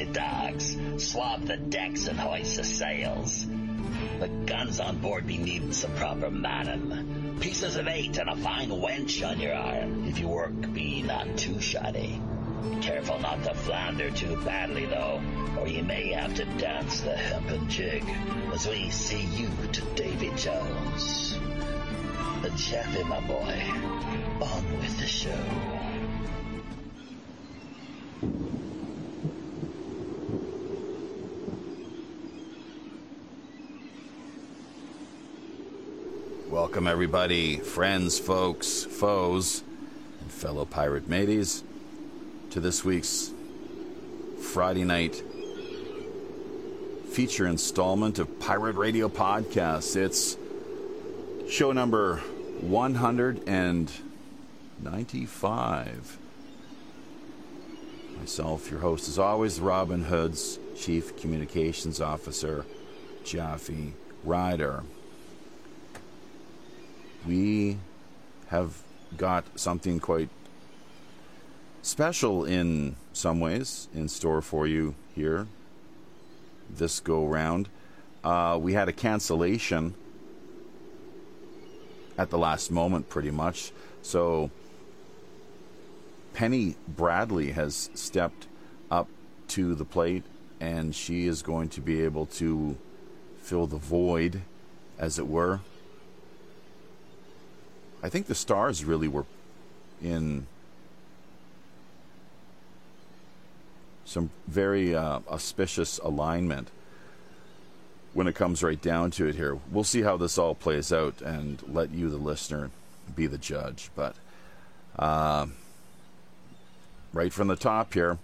all you mangy dogs. Swab the decks and hoist the sails. The guns on board be needing some proper manning. Pieces of eight and a fine wench on your arm. If you work, be not too shoddy. Careful not to flounder too badly, though, or you may have to dance the hempen jig as we see you to Davy Jones. Jeffy, my boy, on with the show. Welcome, everybody, friends, folks, foes, and fellow pirate mateys, to this week's Friday night feature installment of Pirate Radio Podcast. It's show number 195. Myself, your host, as always, Robin Hood's Chief Communications Officer, Jaffe Ryder we have got something quite special in some ways in store for you here this go round. Uh, we had a cancellation at the last moment, pretty much. So Penny Bradley has stepped up to the plate, and she is going to be able to fill the void, as it were. I think the stars really were in some very uh, auspicious alignment when it comes right down to it here. We'll see how this all plays out and let you, the listener, be the judge. But uh, right from the top here,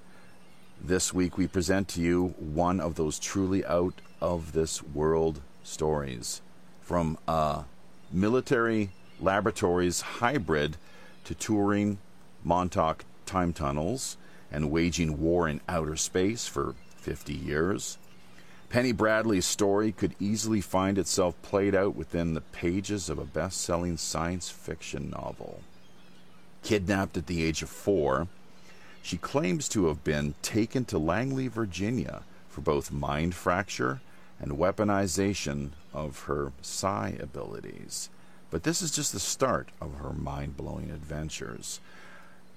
this week we present to you one of those truly out of this world stories from a military laboratories hybrid to touring Montauk time tunnels and waging war in outer space for 50 years. Penny Bradley's story could easily find itself played out within the pages of a best selling science fiction novel. Kidnapped at the age of four, she claims to have been taken to Langley, Virginia for both mind fracture and weaponization of her psi abilities. But this is just the start of her mind blowing adventures.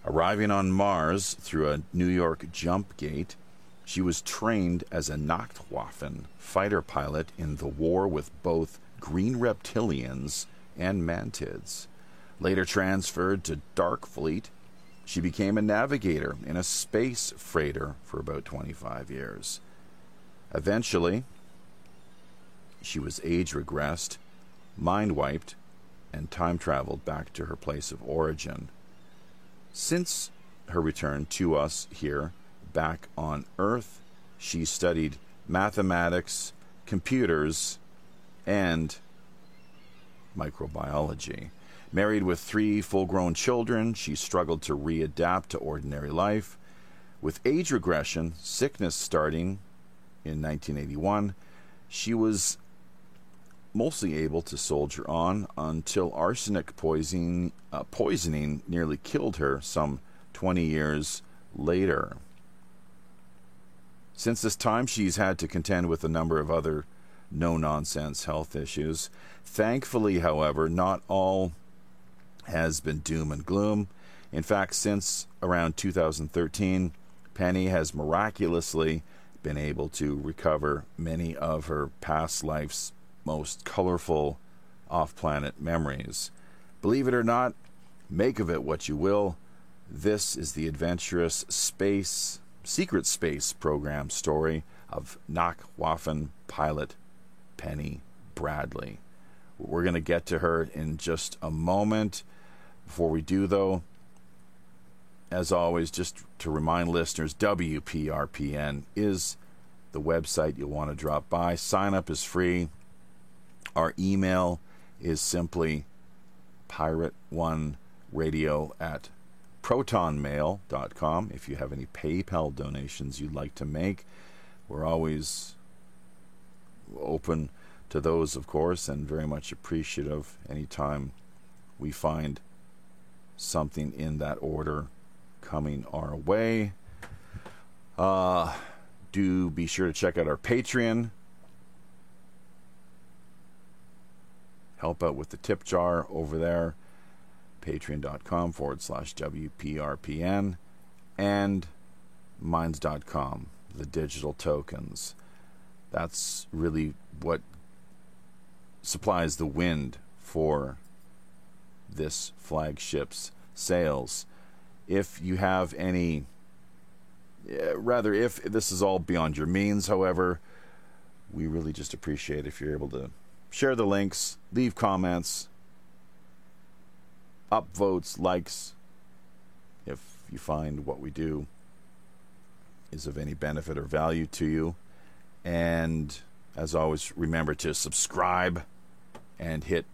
Arriving on Mars through a New York jump gate, she was trained as a Nachtwaffen fighter pilot in the war with both green reptilians and mantids. Later transferred to Dark Fleet, she became a navigator in a space freighter for about 25 years. Eventually, she was age regressed, mind wiped, and time traveled back to her place of origin. Since her return to us here, back on Earth, she studied mathematics, computers, and microbiology. Married with three full grown children, she struggled to readapt to ordinary life. With age regression, sickness starting in 1981, she was mostly able to soldier on until arsenic poisoning, uh, poisoning nearly killed her some 20 years later. Since this time, she's had to contend with a number of other no nonsense health issues. Thankfully, however, not all has been doom and gloom. In fact, since around 2013, Penny has miraculously been able to recover many of her past life's most colorful off planet memories. Believe it or not, make of it what you will. This is the adventurous space, secret space program story of Nachtwaffen pilot Penny Bradley. We're going to get to her in just a moment. Before we do, though, as always, just to remind listeners, WPRPN is the website you'll want to drop by. Sign up is free. Our email is simply pirate1radio at protonmail.com. If you have any PayPal donations you'd like to make, we're always open to those, of course, and very much appreciative anytime we find something in that order coming our way. Uh, do be sure to check out our Patreon. Help out with the tip jar over there. Patreon.com forward slash WPRPN and Minds.com, the digital tokens. That's really what supplies the wind for this flagship's sails. If you have any, eh, rather, if this is all beyond your means, however, we really just appreciate if you're able to share the links, leave comments, upvotes, likes, if you find what we do is of any benefit or value to you. And as always, remember to subscribe and hit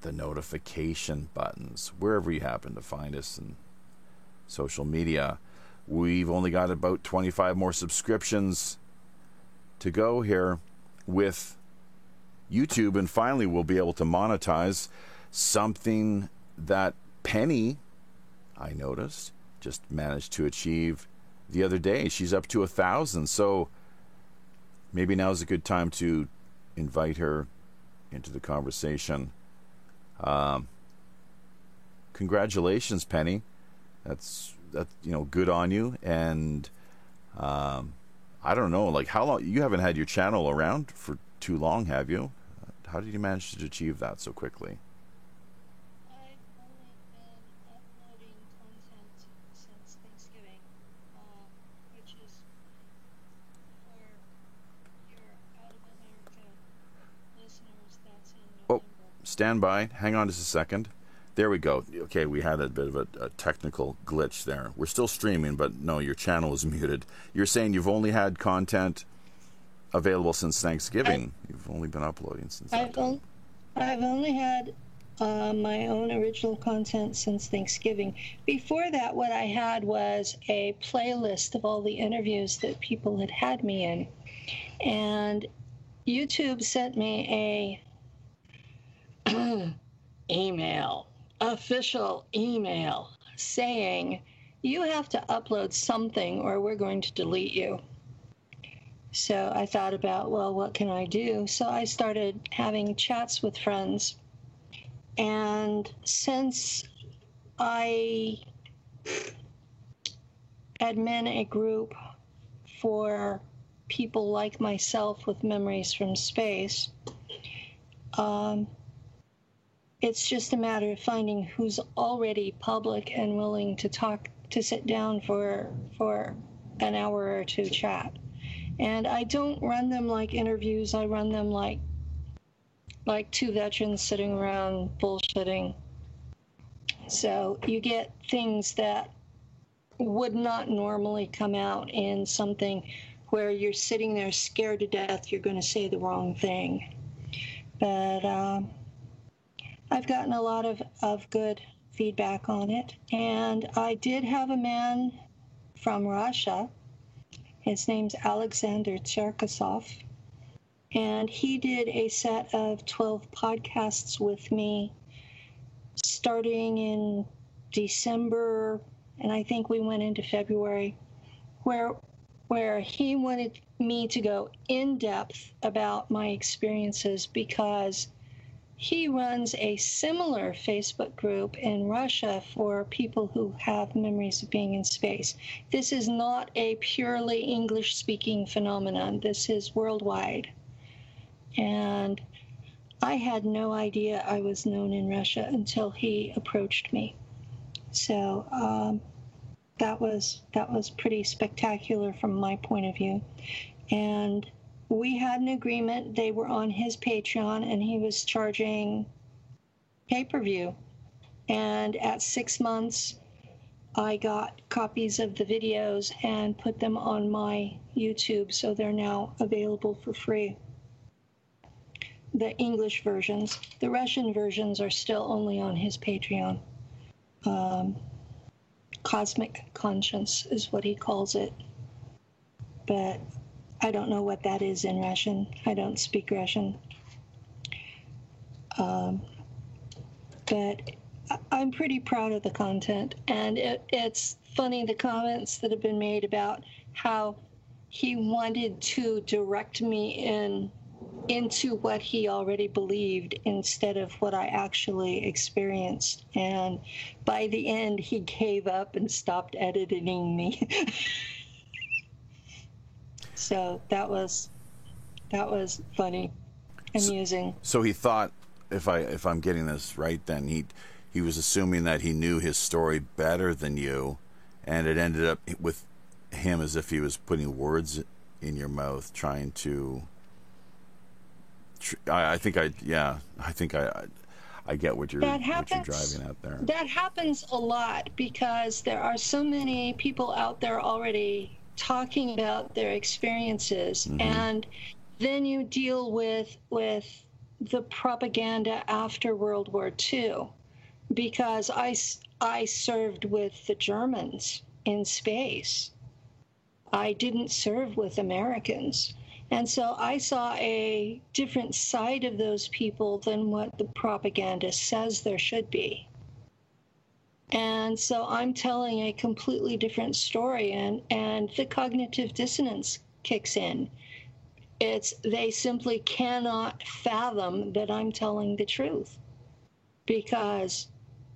the notification buttons wherever you happen to find us in social media. We've only got about 25 more subscriptions to go here with YouTube, and finally, we'll be able to monetize something that Penny, I noticed, just managed to achieve the other day. She's up to a thousand. So maybe now is a good time to invite her into the conversation. Um, congratulations, Penny. That's that you know good on you. And um, I don't know, like how long you haven't had your channel around for too long, have you? How did you manage to achieve that so quickly? Oh, stand by. Hang on just a second. There we go. Okay, we had a bit of a, a, technical glitch there. We're still streaming, but no, your channel is muted. You're saying you've only had content available since Thanksgiving. I, you've only been uploading since. I've, on, I've only had uh, my own original content since Thanksgiving. Before that, what I had was a playlist of all the interviews that people had had me in, and YouTube sent me a email, official email saying, you have to upload something or we're going to delete you. So I thought about, well, what can I do? So I started having chats with friends. And since I admin a group for people like myself with memories from space, um, it's just a matter of finding who's already public and willing to talk to sit down for for an hour or two chat. And I don't run them like interviews. I run them like like two veterans sitting around bullshitting. So you get things that would not normally come out in something where you're sitting there scared to death you're going to say the wrong thing. But um, I've gotten a lot of, of good feedback on it. And I did have a man from Russia. His name's Alexander Cherkasov. And he did a set of 12 podcasts with me starting in December, and I think we went into February, where where he wanted me to go in depth about my experiences because he runs a similar Facebook group in Russia for people who have memories of being in space. This is not a purely English speaking phenomenon, this is worldwide. And I had no idea I was known in Russia until he approached me. So um, that was that was pretty spectacular from my point of view. And we had an agreement. They were on his Patreon, and he was charging pay per view. And at six months, I got copies of the videos and put them on my YouTube, so they're now available for free. The English versions, the Russian versions are still only on his Patreon. Um, Cosmic Conscience is what he calls it. But I don't know what that is in Russian. I don't speak Russian. Um, but I'm pretty proud of the content. And it, it's funny the comments that have been made about how he wanted to direct me in into what he already believed instead of what I actually experienced. And by the end, he gave up and stopped editing me. so that was that was funny, amusing. So, so he thought, if I if I'm getting this right, then he he was assuming that he knew his story better than you, and it ended up with him as if he was putting words in your mouth, trying to. I, I think I yeah I think I I get what you're, happens, what you're driving at there. That happens a lot because there are so many people out there already talking about their experiences, mm-hmm. and then you deal with with the propaganda after World War II because I, I served with the Germans in space. I didn't serve with Americans. And so I saw a different side of those people than what the propaganda says there should be. And so I'm telling a completely different story, and, and the cognitive dissonance kicks in. It's they simply cannot fathom that I'm telling the truth because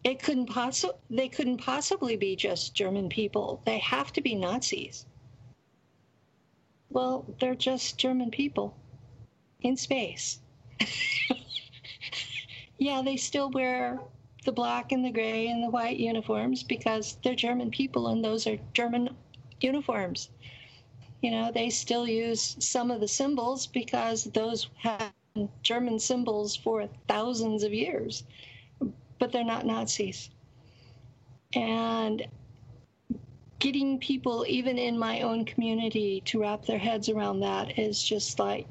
it couldn't possi- they couldn't possibly be just German people. They have to be Nazis. Well, they're just German people in space. yeah, they still wear the black and the gray and the white uniforms because they're German people and those are German uniforms. You know, they still use some of the symbols because those have German symbols for thousands of years but they're not Nazis. And getting people, even in my own community, to wrap their heads around that is just like,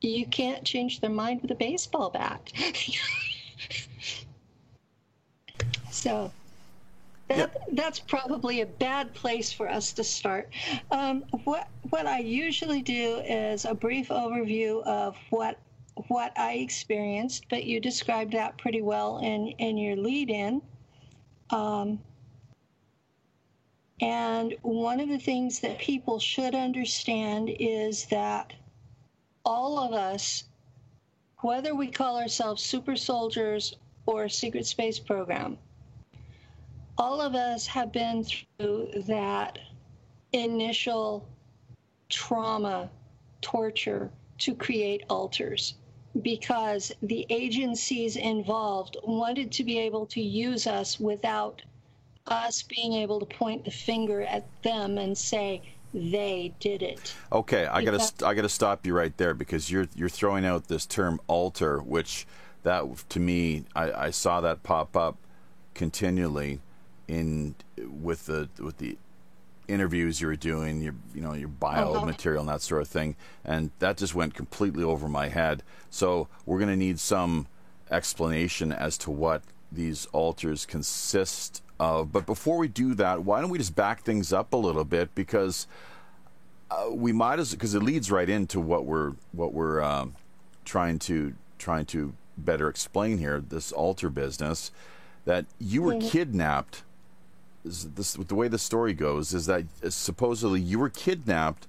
you can't change their mind with a baseball bat. so that, yep. that's probably a bad place for us to start. Um, what what I usually do is a brief overview of what what I experienced, but you described that pretty well in, in your lead in. Um, and one of the things that people should understand is that all of us, whether we call ourselves super soldiers or secret space program, all of us have been through that initial trauma, torture to create alters because the agencies involved wanted to be able to use us without us being able to point the finger at them and say they did it. Okay, I got to I got to stop you right there because you're you're throwing out this term alter, which that to me I, I saw that pop up continually in with the with the interviews you were doing, your you know your bio uh-huh. material and that sort of thing, and that just went completely over my head. So we're going to need some explanation as to what these alters consist of. But before we do that, why don't we just back things up a little bit because uh, we might as because it leads right into what we're what we're um, trying to trying to better explain here. This alter business that you were mm-hmm. kidnapped this, the way the story goes is that uh, supposedly you were kidnapped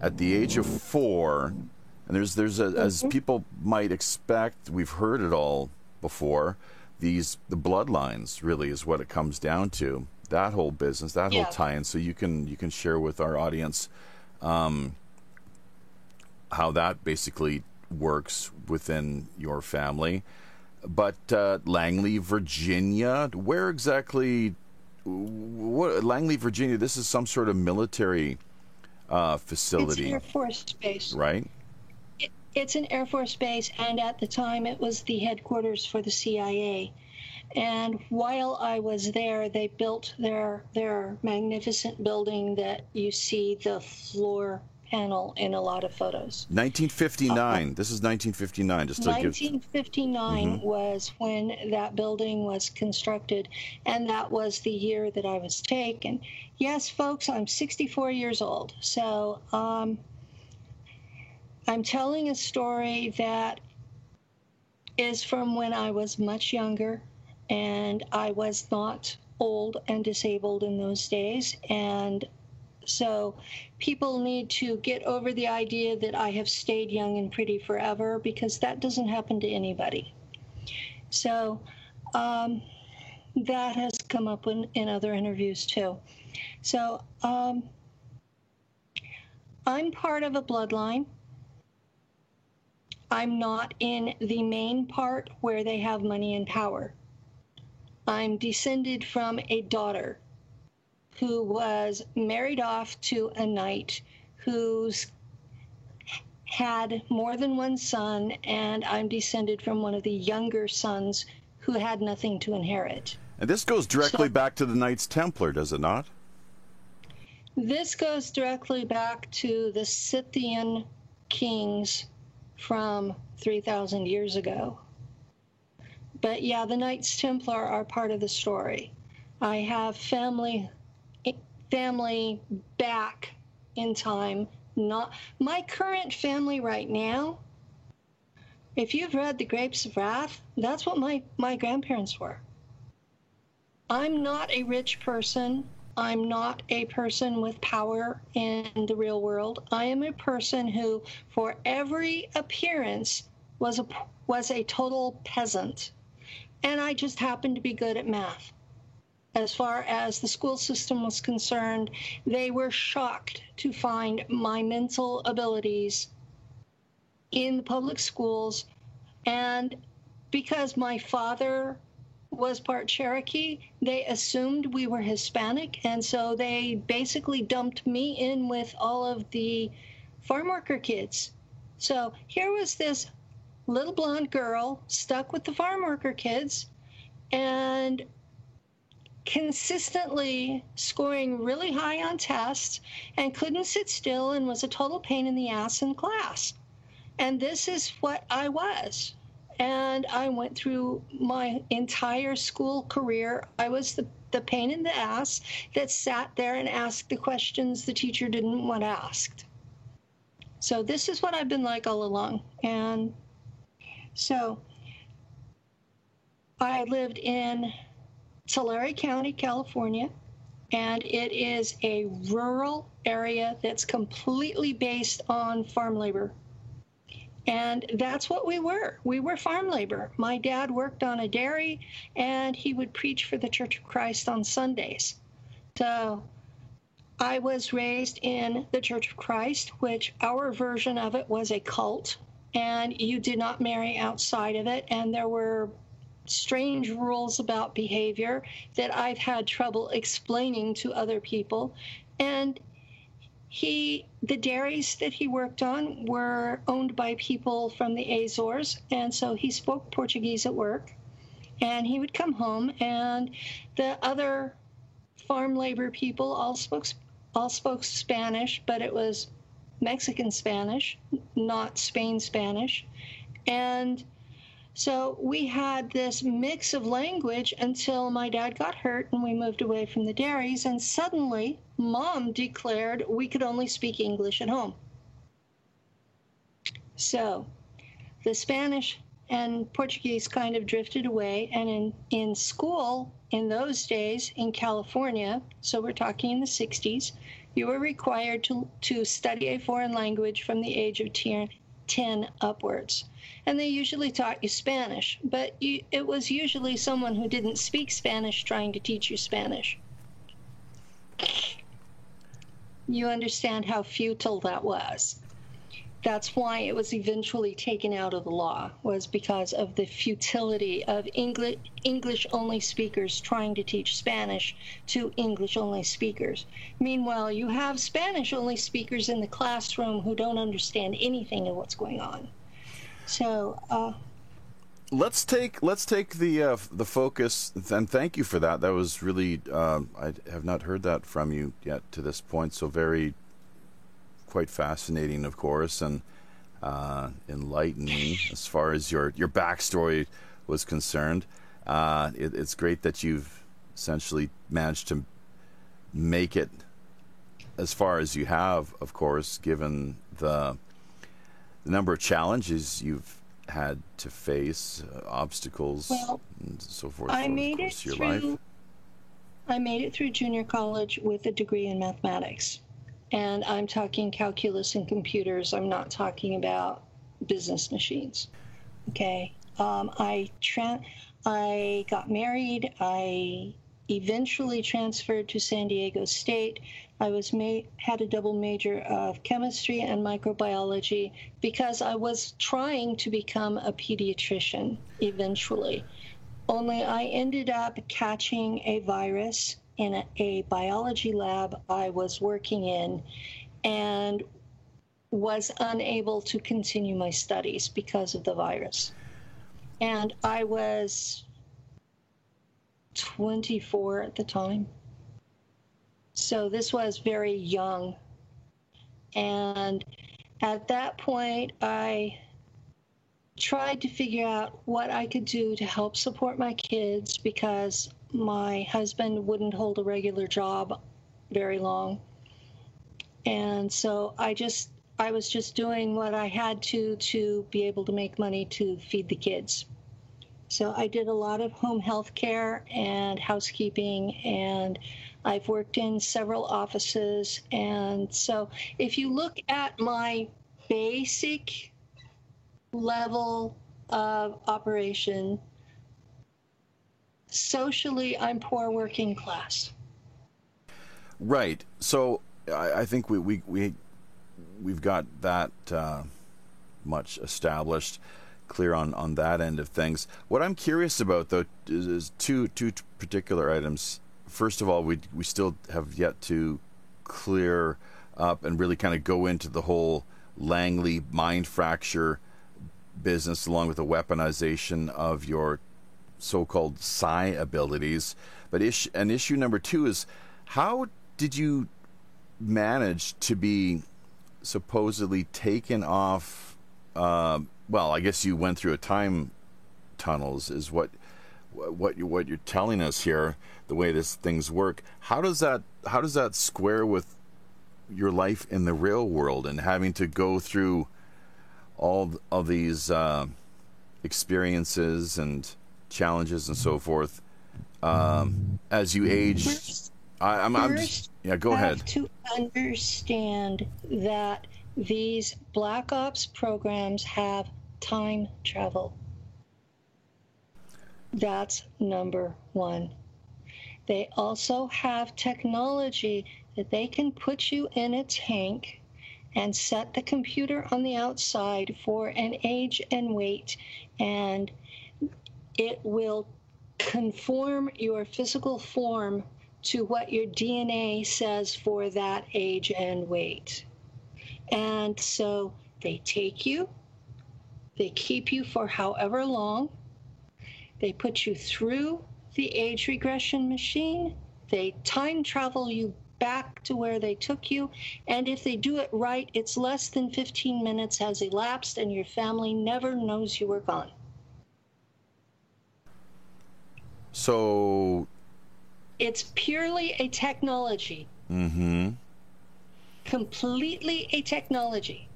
at the age of four, and there's there's a, as mm-hmm. people might expect, we've heard it all before. These the bloodlines really is what it comes down to. That whole business, that yeah. whole tie-in. So you can you can share with our audience um, how that basically works within your family. But uh, Langley, Virginia, where exactly what Langley, Virginia. This is some sort of military uh, facility. It's an Air Force Base, right? It, it's an Air Force base, and at the time, it was the headquarters for the CIA. And while I was there, they built their their magnificent building that you see the floor panel in a lot of photos. 1959. Uh, this is 1959. Just 1959 give... mm-hmm. was when that building was constructed, and that was the year that I was taken. Yes, folks, I'm 64 years old, so um, I'm telling a story that is from when I was much younger, and I was not old and disabled in those days, and So people need to get over the idea that I have stayed young and pretty forever because that doesn't happen to anybody. So um, that has come up in, in other interviews too. So um, I'm part of a bloodline. I'm not in the main part where they have money and power. I'm descended from a daughter who was married off to a knight who's had more than one son, and I'm descended from one of the younger sons who had nothing to inherit. And this goes directly So- back to the Knights Templar, does it not? This goes directly back to the Scythian kings from 3,000 years ago. But yeah, the Knights Templar are part of the story. I have family family back in time. Not my current family right now. If you've read The Grapes of Wrath, that's what my, my grandparents were. I'm not a rich person. I'm not a person with power in the real world. I am a person who, for every appearance, was a was a total peasant, and I just happened to be good at math. As far as the school system was concerned, they were shocked to find my mental abilities in the public schools, and because my father was part Cherokee, they assumed we were Hispanic, and so they basically dumped me in with all of the farm worker kids. So here was this little blonde girl stuck with the farm worker kids. And consistently scoring really high on tests and couldn't sit still and was a total pain in the ass in class. And this is what I was and I went through my entire school career. I was the, the pain in the ass that sat there and asked the questions the teacher didn't want asked. So this is what I've been like all along. And so I lived in Tulare County, California, and it is a rural area that's completely based on farm labor. And that's what we were. We were farm labor. My dad worked on a dairy and he would preach for the Church of Christ on Sundays. So I was raised in the Church of Christ, which our version of it was a cult, and you did not marry outside of it. And there were strange rules about behavior that I've had trouble explaining to other people. And he the dairies that he worked on were owned by people from the Azores, and so he spoke Portuguese at work. And he would come home, and the other farm labor people all spoke all spoke Spanish, but it was Mexican Spanish, not Spain Spanish. And so we had this mix of language until my dad got hurt and we moved away from the dairies. And suddenly, mom declared we could only speak English at home. So the Spanish and Portuguese kind of drifted away. And in, in school, in those days in California, so we're talking in the 60s, you were required to, to study a foreign language from the age of 10, 10 upwards. And they usually taught you Spanish, but you, it was usually someone who didn't speak Spanish trying to teach you Spanish. You understand how futile that was. That's why it was eventually taken out of the law, was because of the futility of English English only speakers trying to teach Spanish to English only speakers. Meanwhile, you have Spanish only speakers in the classroom who don't understand anything of what's going on. So, uh, let's take let's take the uh, the focus and thank you for that. That was really um, I have not heard that from you yet to this point. So very quite fascinating, of course, and uh, enlightening as far as your your backstory was concerned. Uh, it, it's great that you've essentially managed to make it as far as you have, of course, given the, the number of challenges you've had to face, uh, obstacles, Well, and so forth. I made it your life. through. I made it through junior college with a degree in mathematics. And I'm talking calculus and computers. I'm not talking about business machines. Okay. Um, I tra- I got married. I eventually transferred to San Diego State. I was ma- had a double major of chemistry and microbiology because I was trying to become a pediatrician eventually. Only I ended up catching a virus in a, a biology lab I was working in and was unable to continue my studies because of the virus. And I was 24 at the time. So this was very young. And at that point, I tried to figure out what I could do to help support my kids because my husband wouldn't hold a regular job very long. And so I just I was just doing what I had to to be able to make money to feed the kids. So I did a lot of home health care and housekeeping, and I've worked in several offices. And so if you look at my basic level of operation, socially, I'm poor working class. Right. So I, I think we, we, we, we've got that uh, much established clear on, on that end of things. What I'm curious about, though, is, is two two particular items. First of all, we we still have yet to clear up and really kind of go into the whole Langley mind fracture business, along with the weaponization of your so-called psi abilities. But ish, and issue number two is how did you manage to be supposedly taken off uh, well, I guess you went through a time tunnels is what what you what you're telling us here. The way this things work. How does that how does that square with your life in the real world and having to go through all of these uh, experiences and challenges and so forth um, as you age? First, I, I'm, I'm just, yeah. Go have ahead. to understand that these Black Ops programs have time travel. That's number one. They also have technology that they can put you in a tank and set the computer on the outside for an age and weight, and it will conform your physical form to what your DNA says for that age and weight. And so they take you, they keep you for however long, they put you through the age regression machine, they time travel you back to where they took you, and if they do it right, it's less than 15 minutes has elapsed and your family never knows you were gone. So. It's purely a technology. Mm-hmm completely a technology.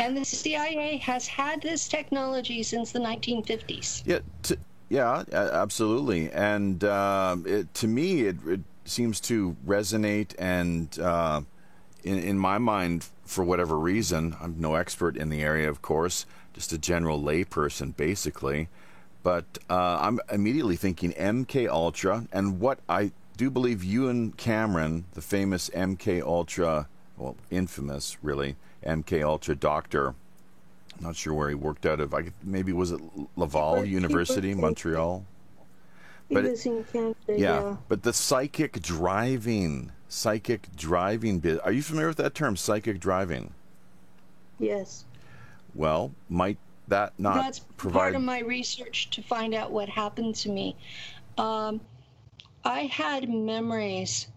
And the CIA has had this technology since the 1950s. Yeah, t- yeah, absolutely. And uh, it, to me, it, it, seems to resonate. And uh, in, in my mind, for whatever reason, I'm no expert in the area, of course, just a general layperson, basically. But uh, I'm immediately thinking MK Ultra, and what I do believe Ewen Cameron, the famous MK Ultra, well, infamous really MK Ultra doctor. I'm not sure where he worked out of. I maybe was it Laval University, Montreal. He but was in Canada. Yeah, yeah, but the psychic driving, psychic driving bit. Are you familiar with that term, psychic driving? Yes. Well, might that not That's provide... part of my research to find out what happened to me. Um, I had memories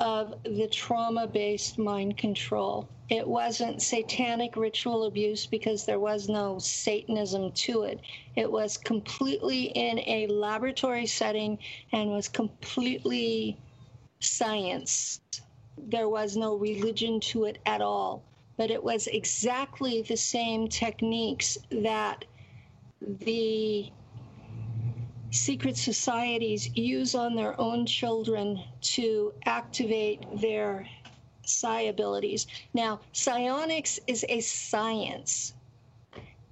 of the trauma based mind control. It wasn't satanic ritual abuse because there was no Satanism to it. It was completely in a laboratory setting and was completely science. There was no religion to it at all. But it was exactly the same techniques that the secret societies use on their own children to activate their psi abilities. Now, psionics is a science.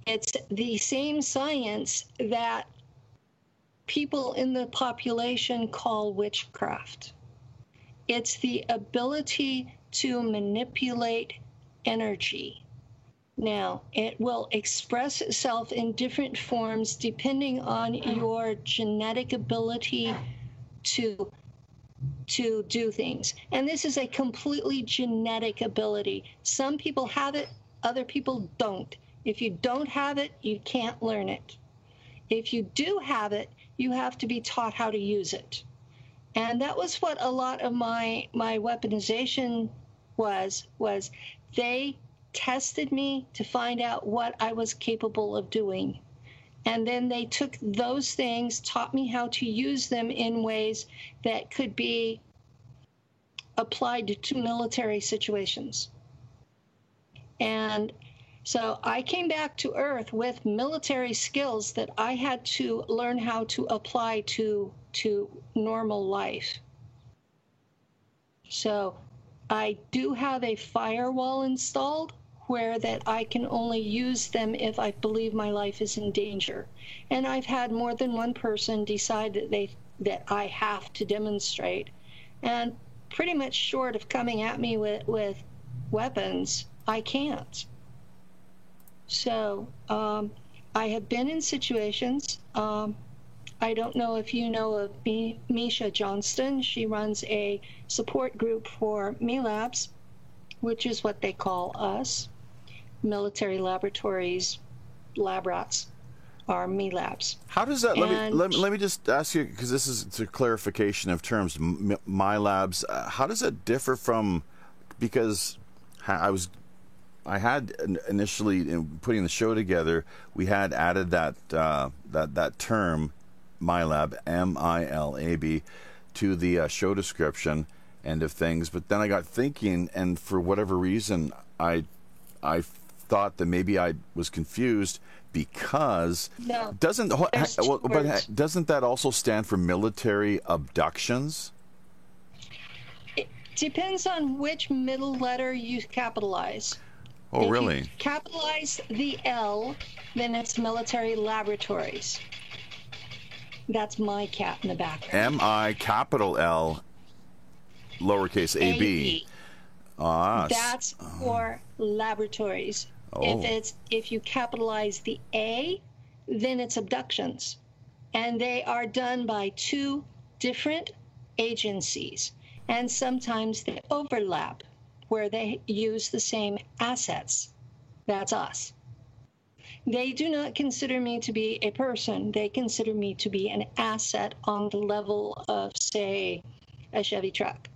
It's the same science that people in the population call witchcraft. It's the ability to manipulate energy. Now, it will express itself in different forms depending on your genetic ability to to do things. And this is a completely genetic ability. Some people have it, other people don't. If you don't have it, you can't learn it. If you do have it, you have to be taught how to use it. And that was what a lot of my my weaponization was was they tested me to find out what I was capable of doing. And then they took those things, taught me how to use them in ways that could be applied to military situations. And so I came back to Earth with military skills that I had to learn how to apply to to normal life. So I do have a firewall installed where that I can only use them if I believe my life is in danger. And I've had more than one person decide that they that I have to demonstrate. And pretty much short of coming at me with, with weapons, I can't. So um, I have been in situations. Um, I don't know if you know of Mi- Misha Johnston. She runs a support group for MILABs, which is what they call us military laboratories, lab rats are MILABs. How does that? Let me And- let, me- let me just ask you because this is a clarification of terms. M- my labs. Uh, how does that differ from? Because I was, I had initially in putting the show together, we had added that uh, that that term, MILAB, M I L A B, to the uh, show description end of things. But then I got thinking, and for whatever reason, I I thought that maybe I was confused because No, doesn't ho- there's two well, but doesn't that also stand for military abductions? It depends on which middle letter you capitalize. Oh, If really? You capitalize the L, then it's military laboratories. That's my cat in the background. M I capital L, lowercase a b. Ah, That's for laboratories. Oh. If it's if you capitalize the A, then it's abductions. And they are done by two different agencies. And sometimes they overlap where they use the same assets. That's us. They do not consider me to be a person. They consider me to be an asset on the level of, say, a Chevy truck.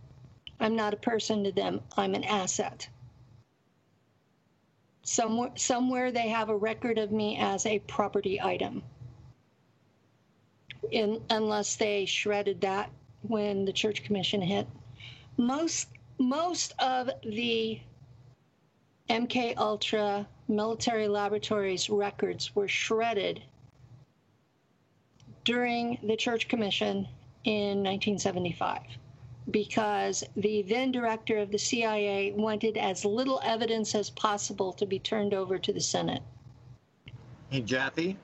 I'm not a person to them. I'm an asset. Somewhere, somewhere they have a record of me as a property item. In, unless they shredded that when the church commission hit. Most most of the MK Ultra military laboratories records were shredded during the church commission in 1975 because the then director of the CIA wanted as little evidence as possible to be turned over to the Senate. Hey, Jaffe.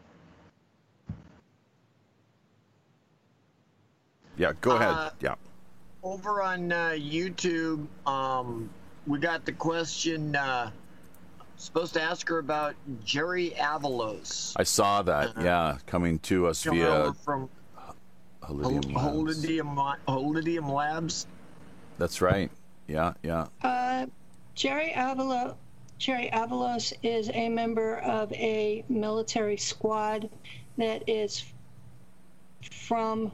yeah. Go ahead. Uh, Yeah. Over on uh, YouTube, um, we got the question. Uh, supposed to ask her about Jerry Avalos. I saw that. Yeah, coming to us via from Holidium Labs. Holidium, Holidium Labs. That's right. Yeah, yeah. Uh, Jerry Avalo, Jerry Avalos is a member of a military squad that is from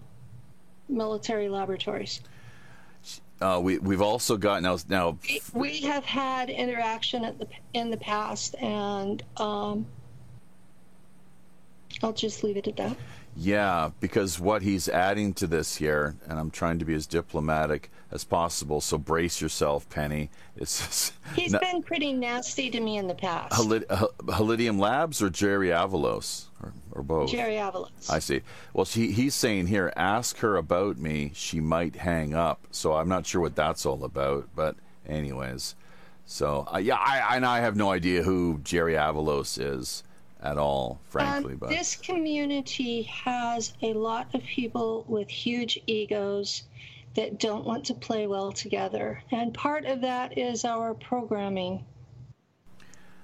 military laboratories. Uh, we we've also got now now. We have had interaction at the in the past, and um, I'll just leave it at that. Yeah, because what he's adding to this here, and I'm trying to be as diplomatic as possible. So brace yourself, Penny. It's He's No- been pretty nasty to me in the past. Halid- H- Halidium Labs or Jerry Avalos or, or both. Jerry Avalos. I see. Well, she, he's saying here, ask her about me. She might hang up. So I'm not sure what that's all about. But anyways. So uh, yeah, I and I have no idea who Jerry Avalos is at all, frankly. Um, but this community has a lot of people with huge egos that don't want to play well together, and part of that is our programming.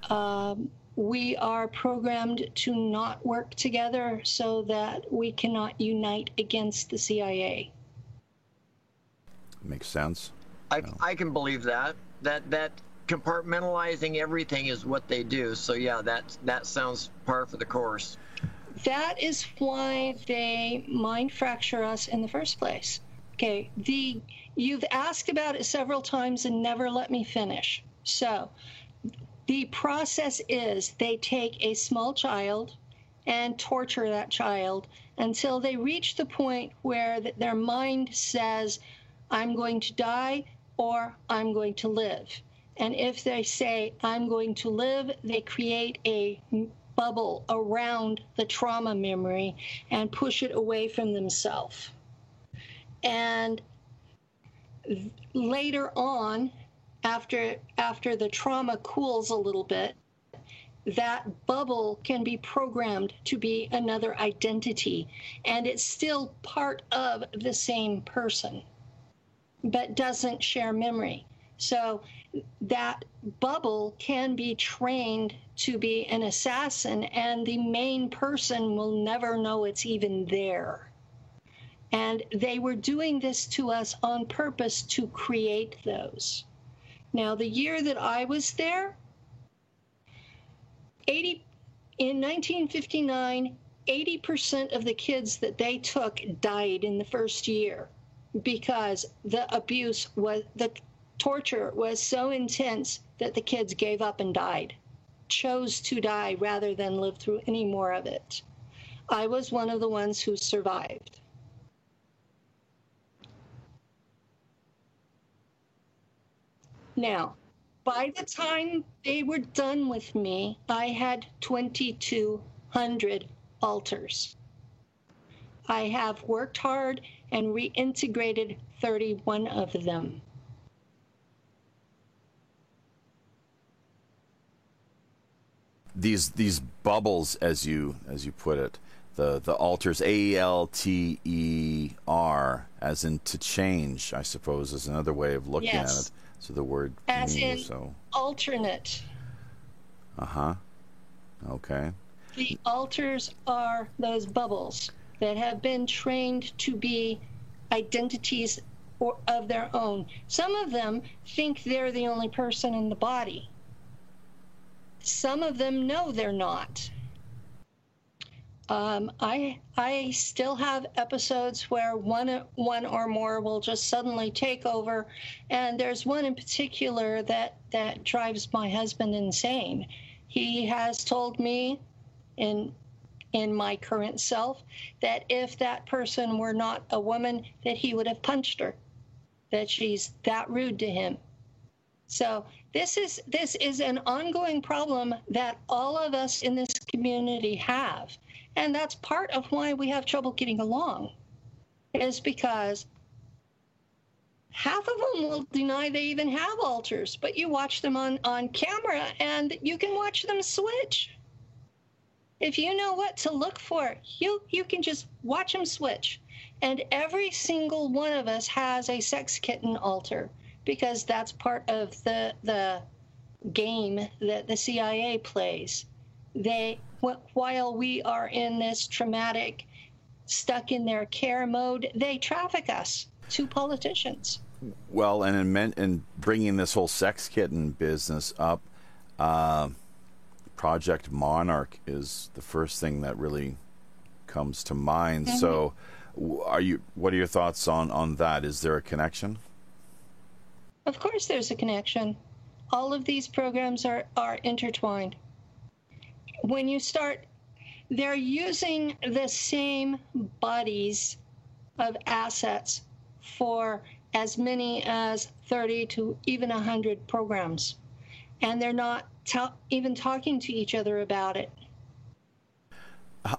Um, we are programmed to not work together so that we cannot unite against the CIA. makes sense. I, I can believe that. That that compartmentalizing everything is what they do. So yeah, that that sounds par for the course. That is why they mind fracture us in the first place. Okay, the you've asked about it several times and never let me finish. So, the process is they take a small child and torture that child until they reach the point where th- their mind says, I'm going to die or I'm going to live. And if they say, I'm going to live, they create a bubble around the trauma memory and push it away from themselves. And later on, after after the trauma cools a little bit, that bubble can be programmed to be another identity, and it's still part of the same person, but doesn't share memory. So that bubble can be trained to be an assassin, and the main person will never know it's even there. And they were doing this to us on purpose to create those. Now, the year that I was there, 80 in 1959, 80% of the kids that they took died in the first year because the abuse was the torture was so intense that the kids gave up and died, chose to die rather than live through any more of it. I was one of the ones who survived. Now, by the time they were done with me, I had 2,200 alters. I have worked hard and reintegrated 31 of them. These these bubbles, as you as you put it, the the alters A L T E R, as in to change. I suppose is another way of looking Yes. at it. So the word As means in so. alternate. Uh huh. Okay. The alters are those bubbles that have been trained to be identities or, of their own. Some of them think they're the only person in the body. Some of them know they're not. Um, I I still have episodes where one one or more will just suddenly take over, and there's one in particular that that drives my husband insane. He has told me in in my current self that if that person were not a woman that he would have punched her that she's that rude to him. So this is this is an ongoing problem that all of us in this community have and that's part of why we have trouble getting along is because half of them will deny they even have alters but you watch them on on camera and you can watch them switch if you know what to look for, you you can just watch them switch. And every single one of us has a sex kitten alter because that's part of the the game that the CIA plays. They while we are in this traumatic stuck in their care mode, they traffic us to politicians. Well, and in, men- in bringing this whole sex kitten business up, uh, Project Monarch is the first thing that really comes to mind. So, are you? What are your thoughts on on that? Is there a connection? Of course, there's a connection. All of these programs are, are intertwined. When you start, they're using the same bodies of assets for as many as 30 to even 100 programs. And they're not even talking to each other about it.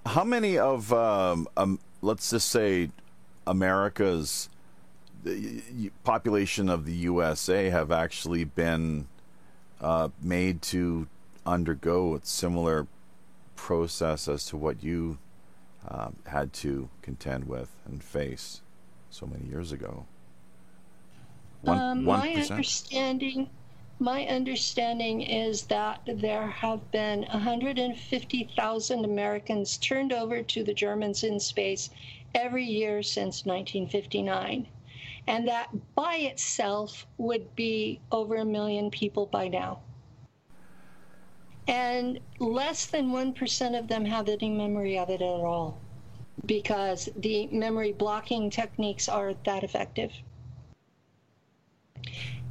How many of um, um, let's just say America's population of the USA have actually been uh, made to undergo a similar process as to what you um, had to contend with and face so many years ago. One, um, my understanding, my understanding is that there have been 150,000 Americans turned over to the Germans in space every year since 1959. And that by itself would be over a million people by now. And less than 1% of them have any memory of it at all because the memory blocking techniques are that effective.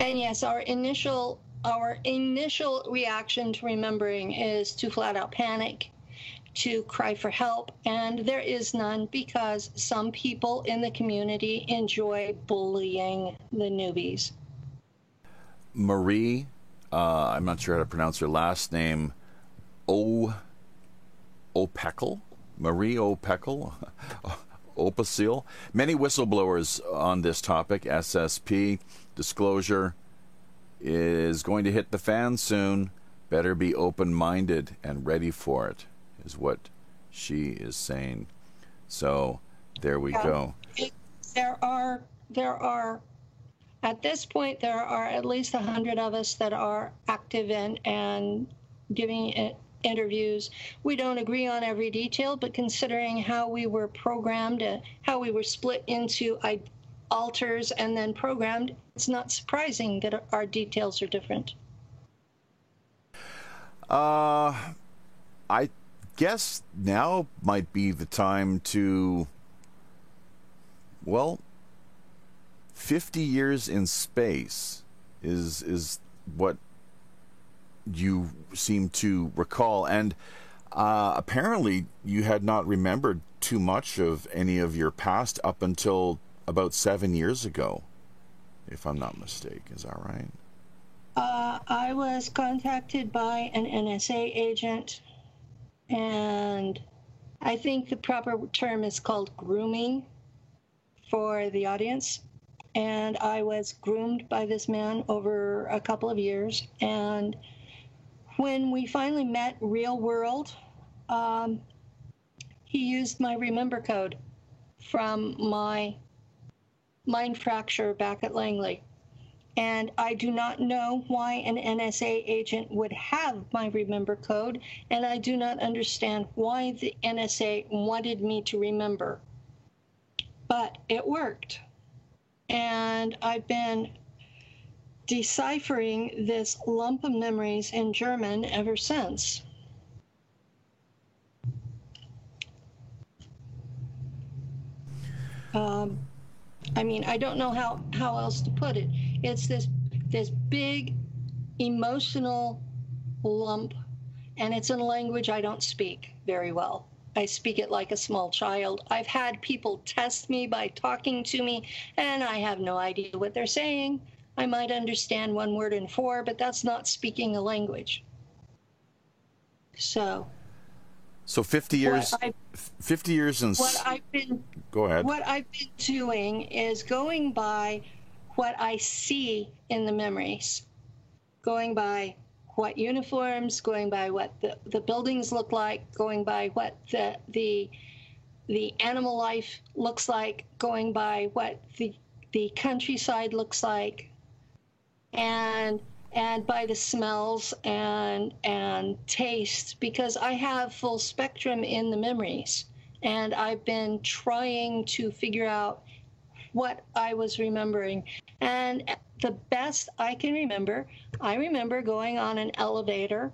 And yes, our initial our initial reaction to remembering is to flat out panic, to cry for help, and there is none because some people in the community enjoy bullying the newbies. Marie, uh, I'm not sure how to pronounce her last name, O. Opekel, Marie Opekel, Opasil. Many whistleblowers on this topic, SSP, disclosure is going to hit the fan soon. Better be open minded and ready for it, is what she is saying. So there we yeah, go. There are, there are, at this point, there are at least a hundred of us that are active in and giving interviews. We don't agree on every detail, but considering how we were programmed, uh, how we were split into alters and then programmed, it's not surprising that our details are different. Uh, I guess now might be the time to, well, 50 years in space is is what you seem to recall. And uh, apparently, you had not remembered too much of any of your past up until about seven years ago, if I'm not mistaken. Is that right? Uh, I was contacted by an NSA agent, and I think the proper term is called grooming for the audience. And I was groomed by this man over a couple of years. And when we finally met real world, um, he used my remember code from my mind fracture back at Langley. And I do not know why an NSA agent would have my remember code, and I do not understand why the NSA wanted me to remember. But it worked. And I've been deciphering this lump of memories in German ever since. Um, I mean, I don't know how, how else to put it. It's this this big emotional lump, and it's in a language I don't speak very well. I speak it like a small child. I've had people test me by talking to me, and I have no idea what they're saying. I might understand one word in four, but that's not speaking a language. So. So 50 years, 50 years and. What I've been. Go ahead. What I've been doing is going by what I see in the memories, going by what uniforms, going by what the, the buildings look like, going by what the, the, the animal life looks like, going by what the, the countryside looks like, and and by the smells and and tastes because I have full spectrum in the memories. And I've been trying to figure out what I was remembering. And the best I can remember I remember going on an elevator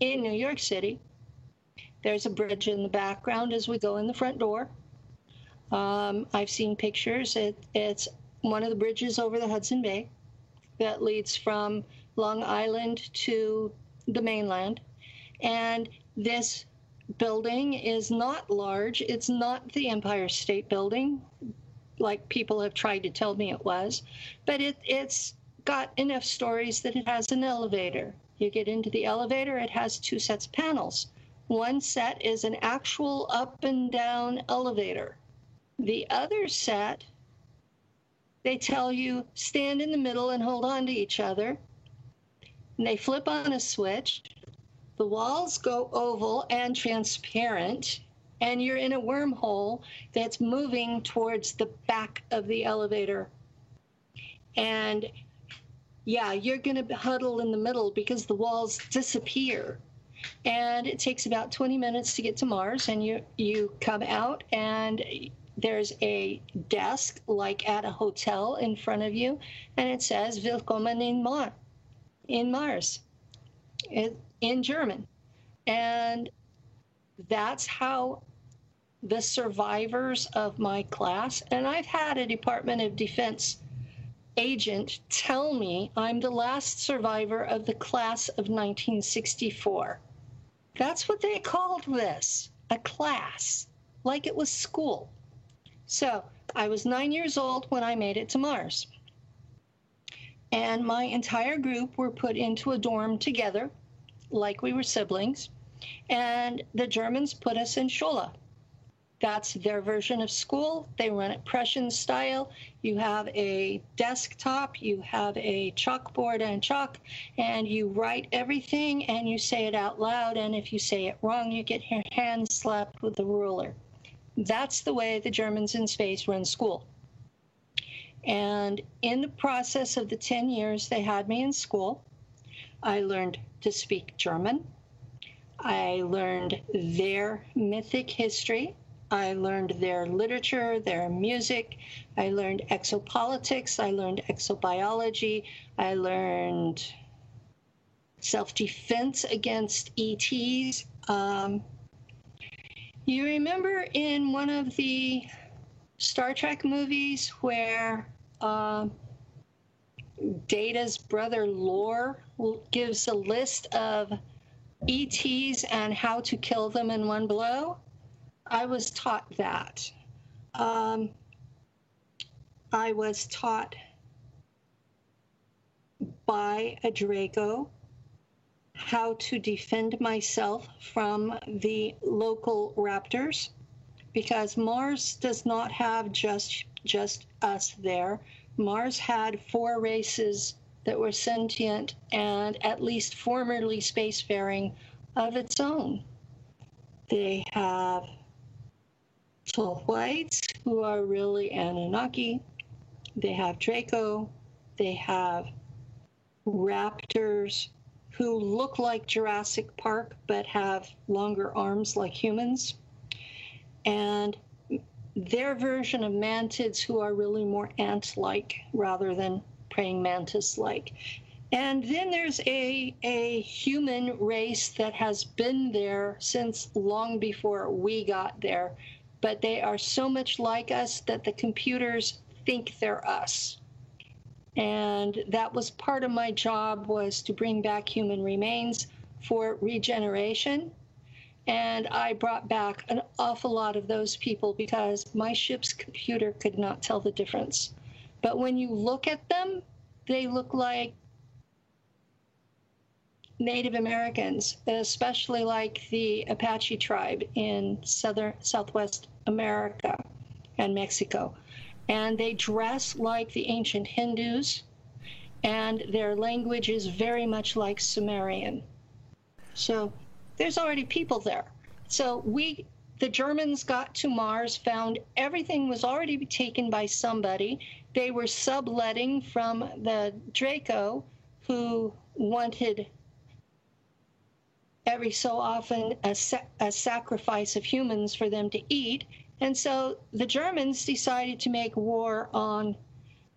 in New York City there's a bridge in the background as we go in the front door um, I've seen pictures it, it's one of the bridges over the Hudson Bay that leads from Long Island to the mainland. And this building is not large. It's not the Empire State Building, like people have tried to tell me it was, but it, it's got enough stories that it has an elevator. You get into the elevator, it has two sets of panels. One set is an actual up and down elevator. The other set they tell you stand in the middle and hold on to each other. And they flip on a switch. The walls go oval and transparent, and you're in a wormhole that's moving towards the back of the elevator. And yeah, you're going to huddle in the middle because the walls disappear. And it takes about 20 minutes to get to Mars, and you, you come out, and there's a desk like at a hotel in front of you, and it says Willkommen in Mars, in Mars, in German. And that's how the survivors of my class, and I've had a Department of Defense agent tell me I'm the last survivor of the class of 1964. That's what they called this a class, like it was school. So I was nine years old when I made it to Mars. And my entire group were put into a dorm together, like we were siblings. And the Germans put us in Schule. That's their version of school. They run it Prussian style. You have a desktop, you have a chalkboard and chalk, and you write everything and you say it out loud. And if you say it wrong, you get your hand slapped with a ruler. That's the way the Germans in space run school. And in the process of the 10 years they had me in school, I learned to speak German. I learned their mythic history. I learned their literature, their music. I learned exopolitics. I learned exobiology. I learned self defense against ETs. Um, you remember in one of the Star Trek movies where uh, Data's brother Lore gives a list of ETs and how to kill them in one blow? I was taught that. Um, I was taught by a Draco how to defend myself from the local raptors because Mars does not have just just us there. Mars had four races that were sentient and at least formerly spacefaring of its own. They have whites who are really Anunnaki. They have Draco. They have raptors who look like Jurassic Park but have longer arms like humans. And their version of mantids who are really more ant like rather than praying mantis like. And then there's a, a human race that has been there since long before we got there, but they are so much like us that the computers think they're us. And that was part of my job was to bring back human remains for regeneration. And i brought back an awful lot of those people because my ship's computer could not tell the difference. But when you look at them they look like native americans especially like the apache tribe in southern southwest america and mexico and they dress like the ancient Hindus, and their language is very much like Sumerian. So there's already people there. So we, the Germans got to Mars, found everything was already taken by somebody. They were subletting from the Draco, who wanted every so often a, sa- a sacrifice of humans for them to eat and so the Germans decided to make war on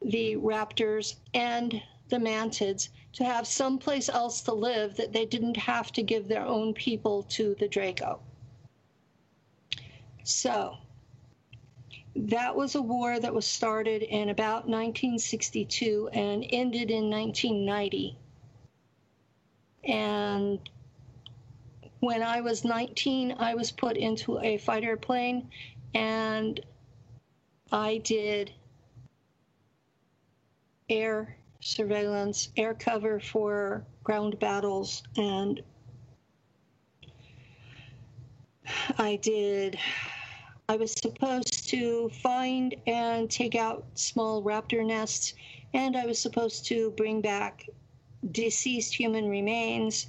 the raptors and the mantids to have someplace else to live that they didn't have to give their own people to the Draco. So that was a war that was started in about 1962 and ended in 1990. And when I was 19, I was put into a fighter plane and I did air surveillance, air cover for ground battles, and I did I was supposed to find and take out small raptor nests, and I was supposed to bring back deceased human remains,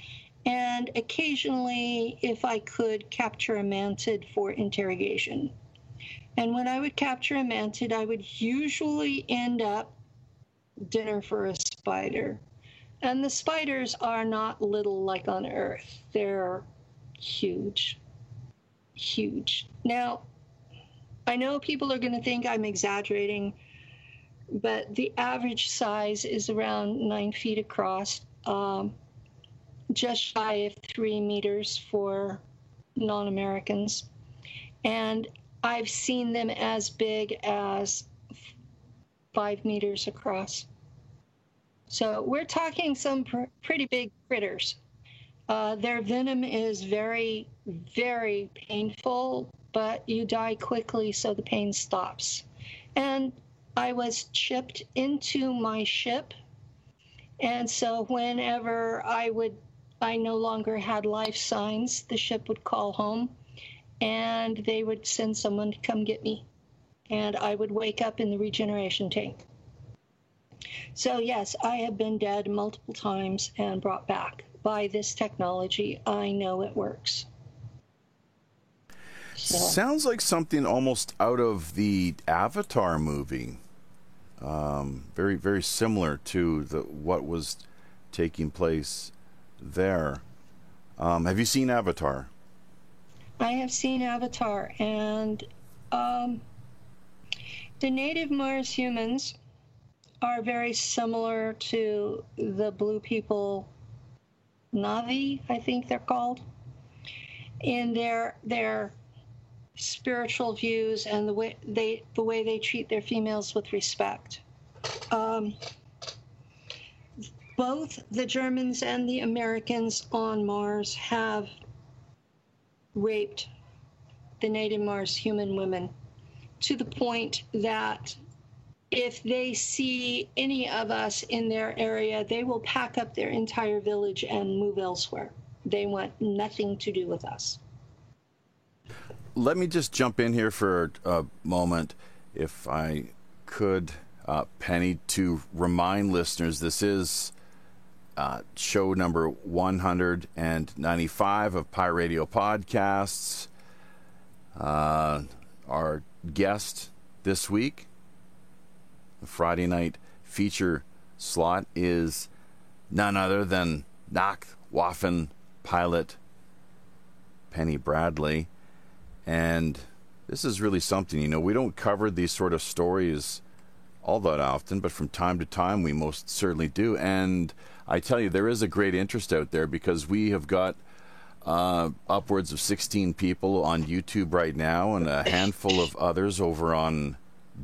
and occasionally, if I could, capture a mantid for interrogation. And when I would capture a mantid, I would usually end up dinner for a spider. And the spiders are not little like on Earth, they're huge. Huge. Now, I know people are going to think I'm exaggerating, but the average size is around nine feet across, um, just shy of three meters for non Americans. And I've seen them as big as five meters across. So we're talking some pr- pretty big critters. Uh, their venom is very, very painful, but you die quickly, so the pain stops. And I was chipped into my ship. And so whenever I would, I no longer had life signs, the ship would call home and they would send someone to come get me. And I would wake up in the regeneration tank. So, yes, I have been dead multiple times and brought back by this technology. I know it works. So. Sounds like something almost out of the Avatar movie. Um, very, very similar to the what was taking place there. Um, have you seen Avatar? I have seen Avatar, and um, the native Mars humans are very similar to the blue people, Na'vi, I think they're called, in their their spiritual views and the way they the way they treat their females with respect. Um, both the Germans and the Americans on Mars have raped the native Mars human women to the point that if they see any of us in their area, they will pack up their entire village and move elsewhere. They want nothing to do with us let me just jump in here for a moment, if I could, uh, Penny, to remind listeners this is uh, show number 195 of Pirate Radio Podcasts. Uh, our guest this week, the Friday night feature slot, is none other than Nacht Waffen pilot Penny Bradley. And this is really something, you know, we don't cover these sort of stories all that often, but from time to time we most certainly do. And I tell you, there is a great interest out there because we have got uh, upwards of 16 people on YouTube right now and a handful of others over on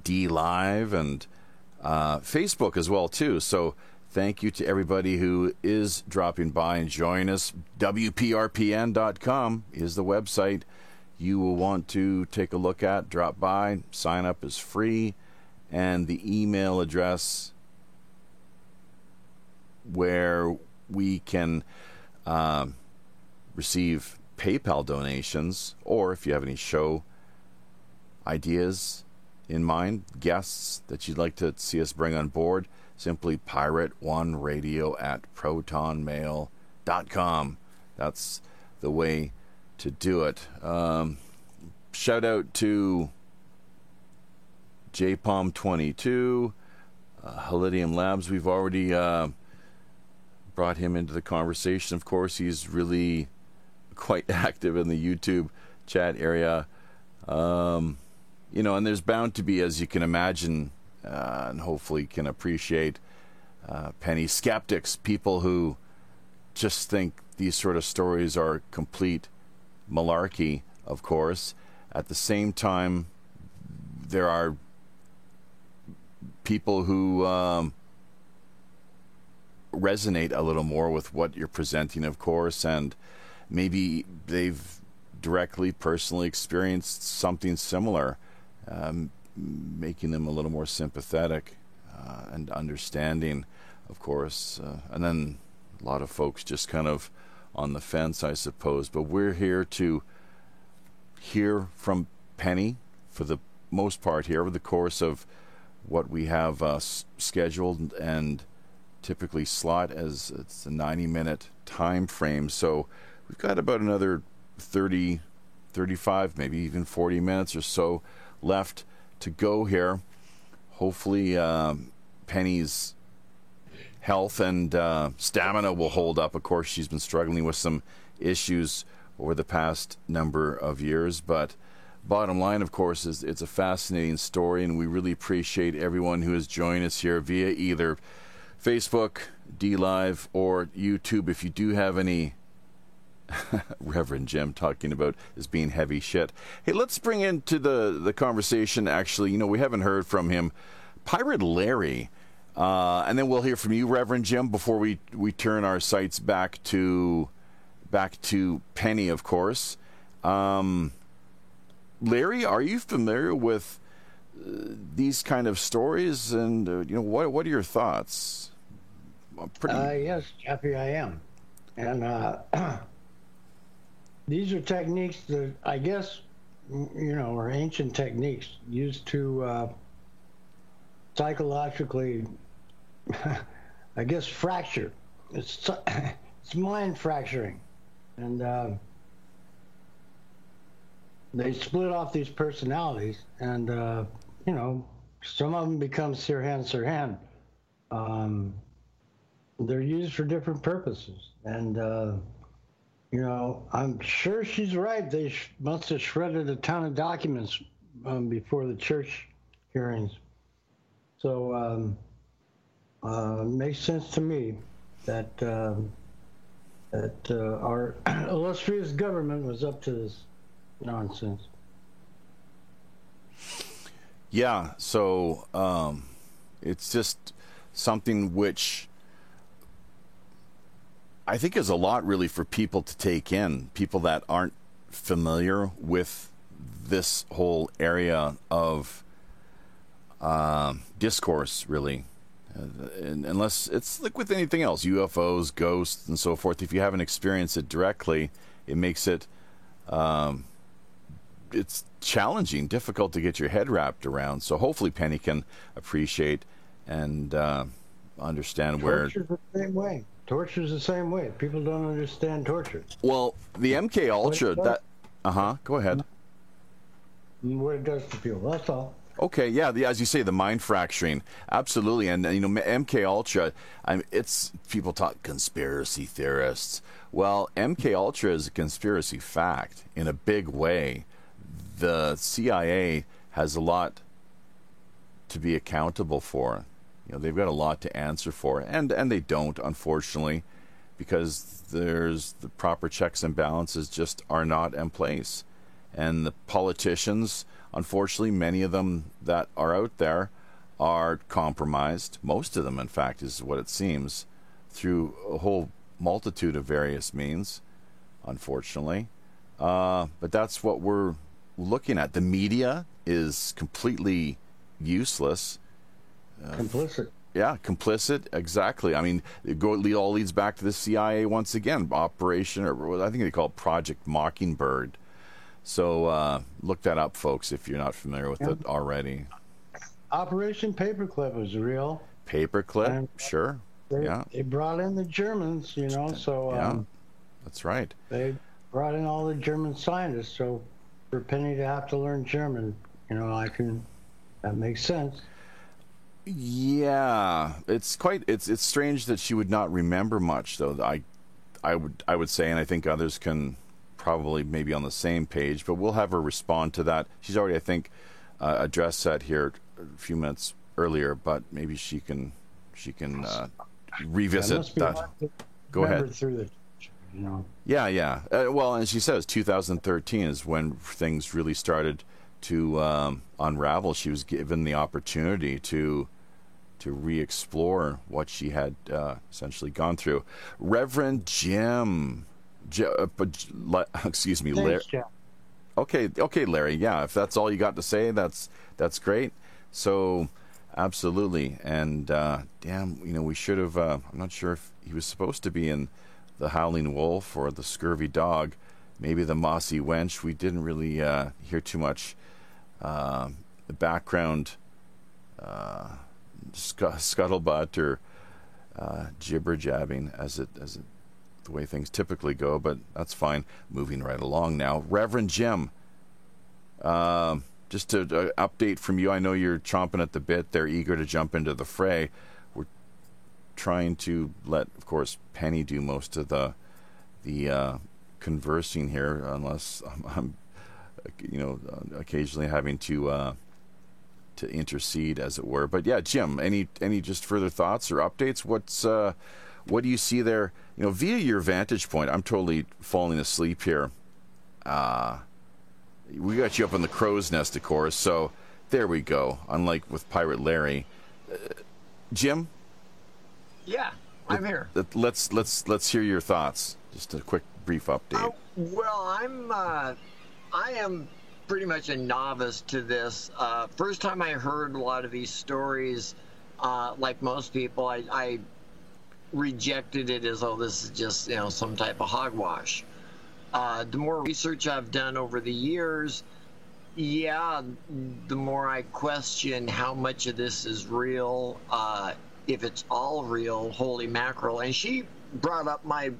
D Live and uh, Facebook as well too. So thank you to everybody who is dropping by and joining us. WPRPN.com is the website you will want to take a look at, drop by, sign up is free, and the email address where we can uh, receive PayPal donations, or if you have any show ideas in mind, guests that you'd like to see us bring on board, simply pirate one radio at protonmail.com. That's the way to do it. Um, shout out to JPalm22, uh, Halidium Labs. We've already uh, brought him into the conversation. Of course, he's really quite active in the YouTube chat area. Um, you know, and there's bound to be, as you can imagine, uh, and hopefully can appreciate, uh, penny skeptics, people who just think these sort of stories are complete malarkey, of course. At the same time, there are people who um, resonate a little more with what you're presenting, of course, and maybe they've directly, personally experienced something similar, um, making them a little more sympathetic uh, and understanding, of course. Uh, and then a lot of folks just kind of on the fence, I suppose. But we're here to hear from Penny for the most part here over the course of what we have uh, scheduled and typically slot as it's a 90 minute time frame. So we've got about another 30, 35, maybe even 40 minutes or so left to go here. Hopefully, um, Penny's health and uh, stamina will hold up. Of course, she's been struggling with some issues over the past number of years, but bottom line, of course, is it's a fascinating story, and we really appreciate everyone who has joined us here via either Facebook, D Live, or YouTube. If you do have any Reverend Jim talking about as being heavy shit. Hey, let's bring into the the conversation. Actually, you know, we haven't heard from him, Pirate Larry, uh, and then we'll hear from you, Reverend Jim, before we we turn our sights back to back to Penny, of course. Um, Larry, are you familiar with uh, these kind of stories? And uh, you know, what what are your thoughts? Pretty... Uh, yes, Jeffy, I am, and uh, these are techniques that I guess you know are ancient techniques used to uh, psychologically, I guess, fracture. It's it's mind fracturing, and uh, they split off these personalities, and uh, you know some of them become Sirhan Sirhan. Um, they're used for different purposes, and uh, you know, I'm sure she's right. They sh- must have shredded a ton of documents um, before the church hearings. So um, uh, makes sense to me that uh, that uh, our illustrious government was up to this nonsense. Yeah. So um, it's just something which I think is a lot really for people to take in, people that aren't familiar with this whole area of uh, discourse, really. Uh, unless it's like with anything else, UFOs, ghosts, and so forth. If you haven't experienced it directly, it makes it um, it's challenging, difficult to get your head wrapped around. So hopefully, Penny can appreciate and uh, understand where. the same way. Torture's the same way. People don't understand torture. Well, the MK Ultra. That. Uh huh. Go ahead. What it does to people. That's all. Okay, yeah, the, as you say, the mind fracturing, absolutely, and you know, MK Ultra. I mean, it's people talk conspiracy theorists. Well, MK Ultra is a conspiracy fact in a big way. The CIA has a lot to be accountable for. You know, they've got a lot to answer for, and and they don't, unfortunately, because there's the proper checks and balances just are not in place, and the politicians, unfortunately, many of them that are out there are compromised. Most of them, in fact, is what it seems, through a whole multitude of various means, unfortunately. Uh, but that's what we're looking at. The media is completely useless uh, complicit. Yeah, complicit. Exactly. I mean, it, go, it all leads back to the CIA once again. Operation, or I think they call it Project Mockingbird. So uh, look that up, folks, if you're not familiar with yeah. it already. Operation Paperclip was real. Paperclip, and sure. They, yeah. They brought in the Germans, you know. So yeah, um, that's right. They brought in all the German scientists. So for Penny to have to learn German, you know, I can. That makes sense. Yeah, it's quite it's it's strange that she would not remember much though. I I would I would say and I think others can probably maybe on the same page, but we'll have her respond to that. She's already I think uh, addressed that here a few minutes earlier, but maybe she can she can uh, revisit that. Go ahead. Through the, you know. Yeah, yeah. Uh, well, and she says 2013 is when things really started to um, unravel. She was given the opportunity to to re-explore what she had uh, essentially gone through. Reverend Jim, J- uh, excuse me, Larry. Okay, okay, Larry. Yeah, if that's all you got to say, that's that's great. So, absolutely, and uh, damn, you know, we should have. Uh, I'm not sure if he was supposed to be in the Howling Wolf or the Scurvy Dog. maybe the mossy wench. We didn't really uh, hear too much uh, the background uh, sc- scuttlebutt or uh, jabbing as it as it, the way things typically go, but that's fine. Moving right along now, Reverend Jim. Um, just to uh, update from you, I know you're chomping at the bit. They're eager to jump into the fray. We're trying to let, of course, Penny do most of the the uh, conversing here, unless I'm, I'm you know, occasionally having to uh, to intercede, as it were. But yeah, Jim, any any just further thoughts or updates? What's uh, what do you see there? You know, via your vantage point, I'm totally falling asleep here. Uh, we got you up on the crow's nest, of course. So there we go. Unlike with Pirate Larry, uh, Jim. Yeah, I'm here. Let's let's let's hear your thoughts. Just a quick, brief update. Uh, well, I'm uh, I am pretty much a novice to this. Uh, first time I heard a lot of these stories, uh, like most people, I, I rejected it as, oh, this is just you know some type of hogwash. Uh, the more research I've done over the years, yeah, the more I question how much of this is real. Uh, if it's all real, holy mackerel. And she brought up my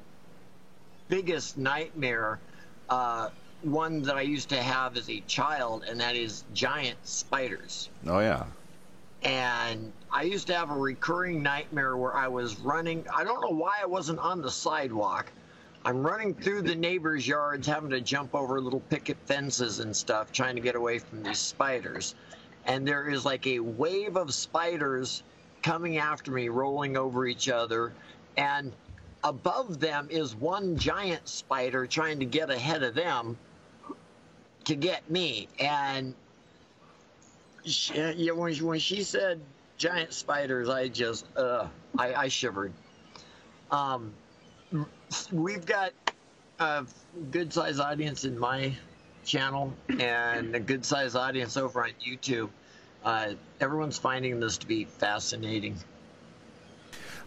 biggest nightmare, uh, one that I used to have as a child, and that is giant spiders. Oh, yeah. And I used to have a recurring nightmare where I was running. I don't know why I wasn't on the sidewalk. I'm running through the neighbors' yards, having to jump over little picket fences and stuff, trying to get away from these spiders. And there is like a wave of spiders coming after me, rolling over each other. And above them is one giant spider trying to get ahead of them to get me. And she, yeah, when, she, when she said giant spiders, I just, uh, I, I shivered. Um, we've got a good sized audience in my channel and a good sized audience over on YouTube. Uh, everyone's finding this to be fascinating.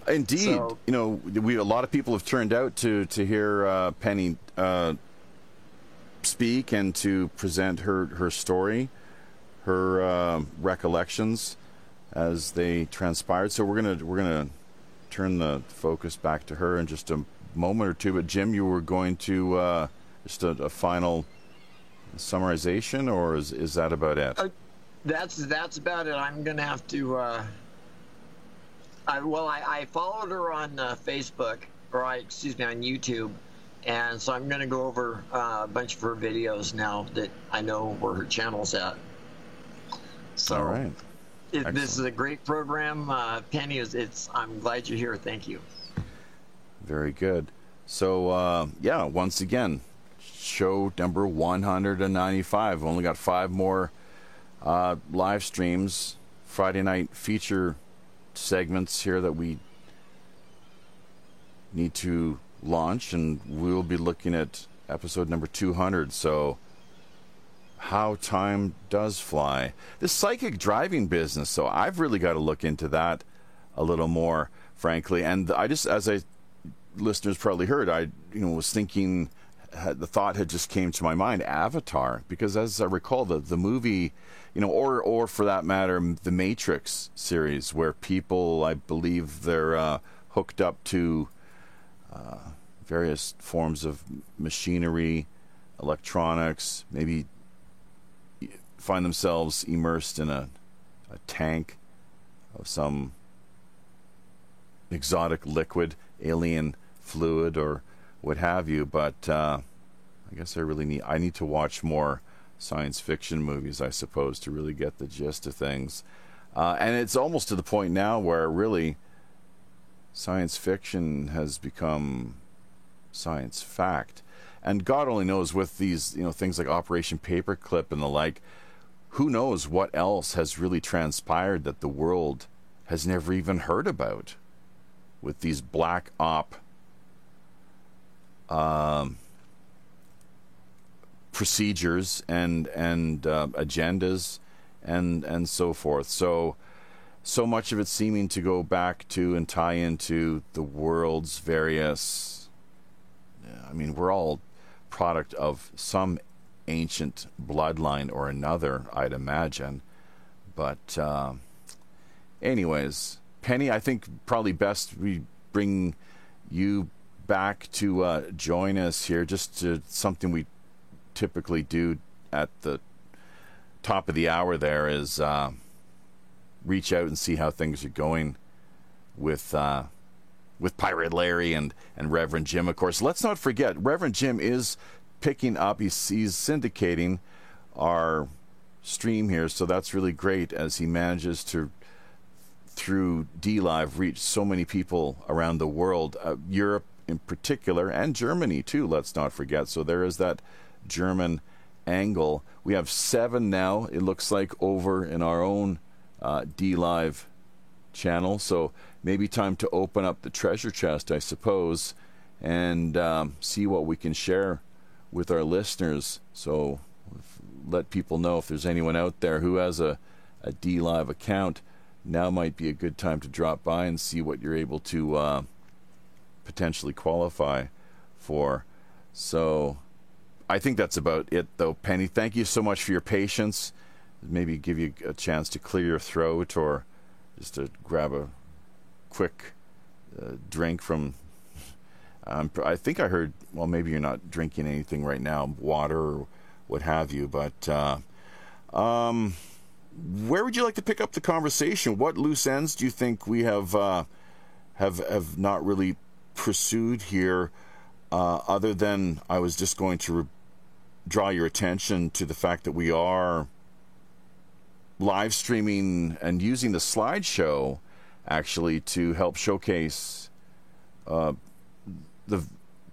Indeed, so, you know, we a lot of people have turned out to to hear uh, Penny uh, speak and to present her her story, her uh, recollections as they transpired. So we're gonna we're gonna turn the focus back to her in just a moment or two. But Jim, you were going to uh, just a, a, final summarization, or is is that about it? Uh, that's that's about it. I'm gonna have to uh, I, well, I, I, followed her on uh, Facebook, or I, excuse me, on YouTube, and so I'm going to go over uh, a bunch of her videos now that I know where her channel's at. So, all right. It, this is a great program, uh, Penny. Is it's? I'm glad you're here. Thank you. Very good. So uh, yeah, once again, show number 195. Only got five more uh, live streams. Friday night feature segments here that we need to launch, and we'll be looking at episode number 200. So, how time does fly. This psychic driving business, so I've really got to look into that a little more, frankly. And I just, as I listeners probably heard, I you know was thinking the thought had just came to my mind Avatar because as I recall the the movie you know, or or for that matter, the Matrix series, where people, I believe, they're uh, hooked up to uh, various forms of machinery, electronics, maybe find themselves immersed in a, a tank of some exotic liquid, alien fluid, or what have you. But uh, I guess I really need I need to watch more science fiction movies, I suppose, to really get the gist of things. Uh, and it's almost to the point now where really science fiction has become science fact. And God only knows with these, you know, things like Operation Paperclip and the like, who knows what else has really transpired that the world has never even heard about with these black op um, procedures and and uh, agendas and and so forth. So so much of it seeming to go back to and tie into the world's various. I mean, we're all product of some ancient bloodline or another, I'd imagine. But, uh, anyways, Penny, I think probably best we bring you back to uh, join us here. Just to, something we typically do at the top of the hour. There is uh, reach out and see how things are going with uh, with Pirate Larry and and Reverend Jim. Of course, let's not forget Reverend Jim is picking up. He's, he's syndicating our stream here, so that's really great as he manages to through DLive reach so many people around the world, uh, Europe in particular, and Germany too. Let's not forget. So there is that German angle. We have seven now. It looks like over in our own uh, DLive channel. So maybe time to open up the treasure chest, I suppose, and um, see what we can share with our listeners. So let people know if there's anyone out there who has a, a account. Now might be a good time to drop by and see what you're able to uh, potentially qualify for. So I think that's about it, though, Penny. Thank you so much for your patience. Maybe give you a chance to clear your throat or just to grab a quick uh, drink from. Um, I think I heard. Well, maybe you're not drinking anything right now, water or what have you. But uh, um, where would you like to pick up the conversation? What loose ends do you think we have uh, have have not really pursued here? Uh, other than I was just going to re- draw your attention to the fact that we are live streaming and using the slideshow actually to help showcase uh, the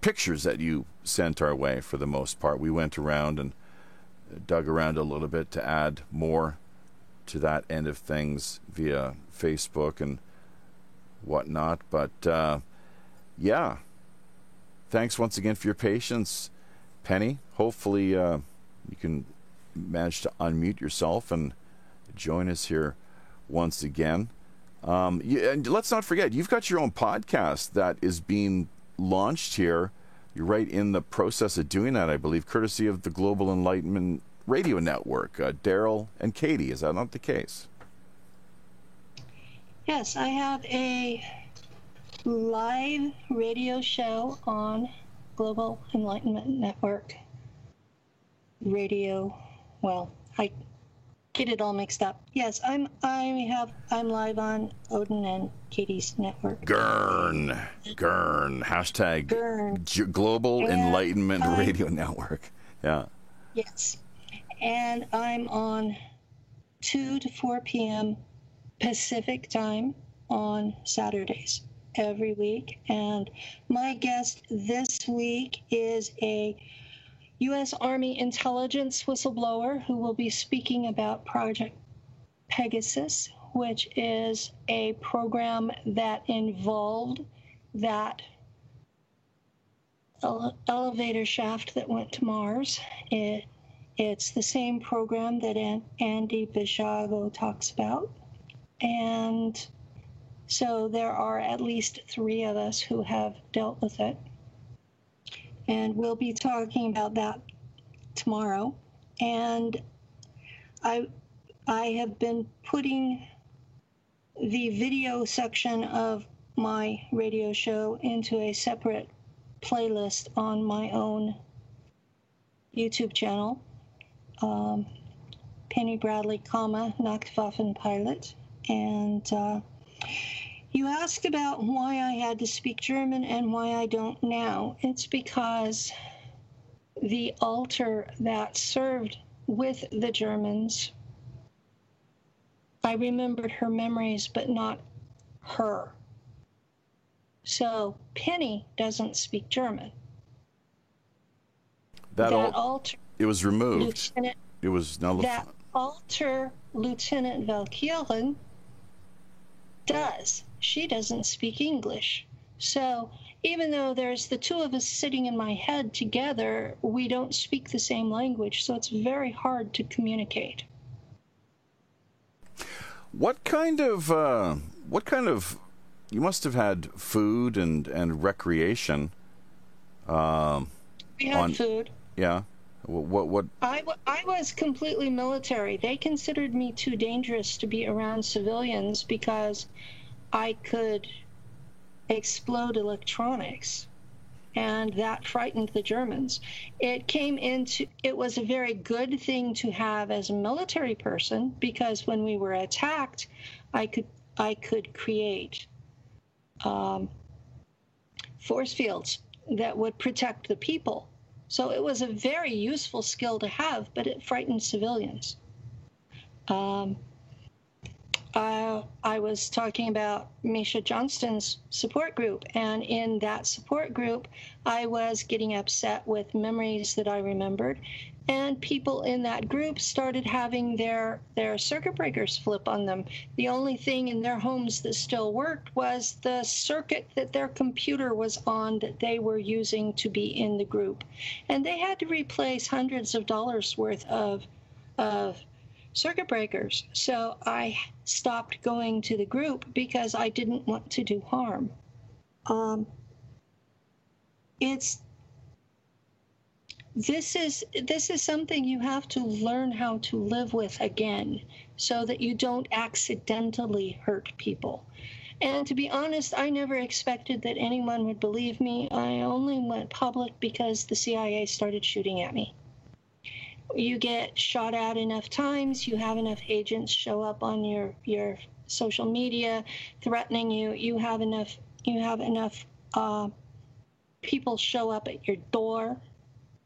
pictures that you sent our way for the most part. We went around and dug around a little bit to add more to that end of things via Facebook and whatnot. But uh, yeah, thanks once again for your patience, Penny. Hopefully, uh, you can manage to unmute yourself and join us here once again. Um, you, and let's not forget, you've got your own podcast that is being launched here. You're right in the process of doing that, I believe, courtesy of the Global Enlightenment Radio Network. Uh, Daryl and Katie, is that not the case? Yes, I have a live radio show on Global Enlightenment Network radio. Well, I get it all mixed up. Yes, I'm. I have. I'm live on Odin and Katie's network. Gurn, Gurn. Hashtag Gurn. G- Global And Enlightenment I- Radio Network. Yeah. Yes, and I'm on two to four p.m. Pacific time on Saturdays every week. And my guest this week is a U.S. Army intelligence whistleblower who will be speaking about Project Pegasus, which is a program that involved that ele- elevator shaft that went to Mars. It, it's the same program that An- Andy Basiago talks about. And so there are at least three of us who have dealt with it. And we'll be talking about that tomorrow. And I, I have been putting the video section of my radio show into a separate playlist on my own YouTube channel, um, Penny Bradley, comma Nachtwaffen Pilot, and uh, you ask about why I had to speak German and why I don't now. It's because the alter that served with the Germans, I remembered her memories, but not her. So Penny doesn't speak German. That, that alter, it was removed. Lieutenant, It was nullified. that alter, Lieutenant Valkielen does. She doesn't speak English. So even though there's the two of us sitting in my head together, we don't speak the same language. So it's very hard to communicate. What kind of uh, what kind of you must have had food and and recreation. Um, We had on food. yeah. What what, what I, w- I was completely military. They considered me too dangerous to be around civilians because I could explode electronics. And that frightened the Germans. It came into, it was a very good thing to have as a military person because when we were attacked, I could, I could create um, force fields that would protect the people. So it was a very useful skill to have, but it frightened civilians. Um, uh, I was talking about Misha Johnston's support group, and in that support group, I was getting upset with memories that I remembered, and people in that group started having their their circuit breakers flip on them. The only thing in their homes that still worked was the circuit that their computer was on that they were using to be in the group, and they had to replace hundreds of dollars worth of of circuit breakers. So I stopped going to the group because I didn't want to do harm. Um, it's this is this is something you have to learn how to live with again so that you don't accidentally hurt people. And to be honest, I never expected that anyone would believe me. I only went public because the CIA started shooting at me you get shot at enough times, you have enough agents show up on your your social media threatening you, you have enough you have enough uh, people show up at your door.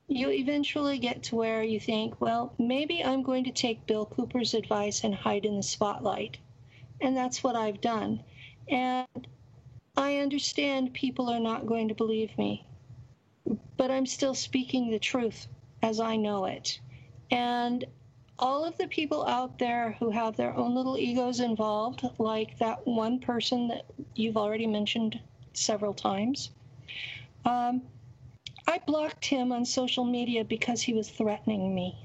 You eventually get to where you think, well, maybe I'm going to take Bill Cooper's advice and hide in the spotlight. And that's what I've done. And I understand people are not going to believe me, but I'm still speaking the truth as I know it. And all of the people out there who have their own little egos involved, like that one person that you've already mentioned several times, um, I blocked him on social media because he was threatening me.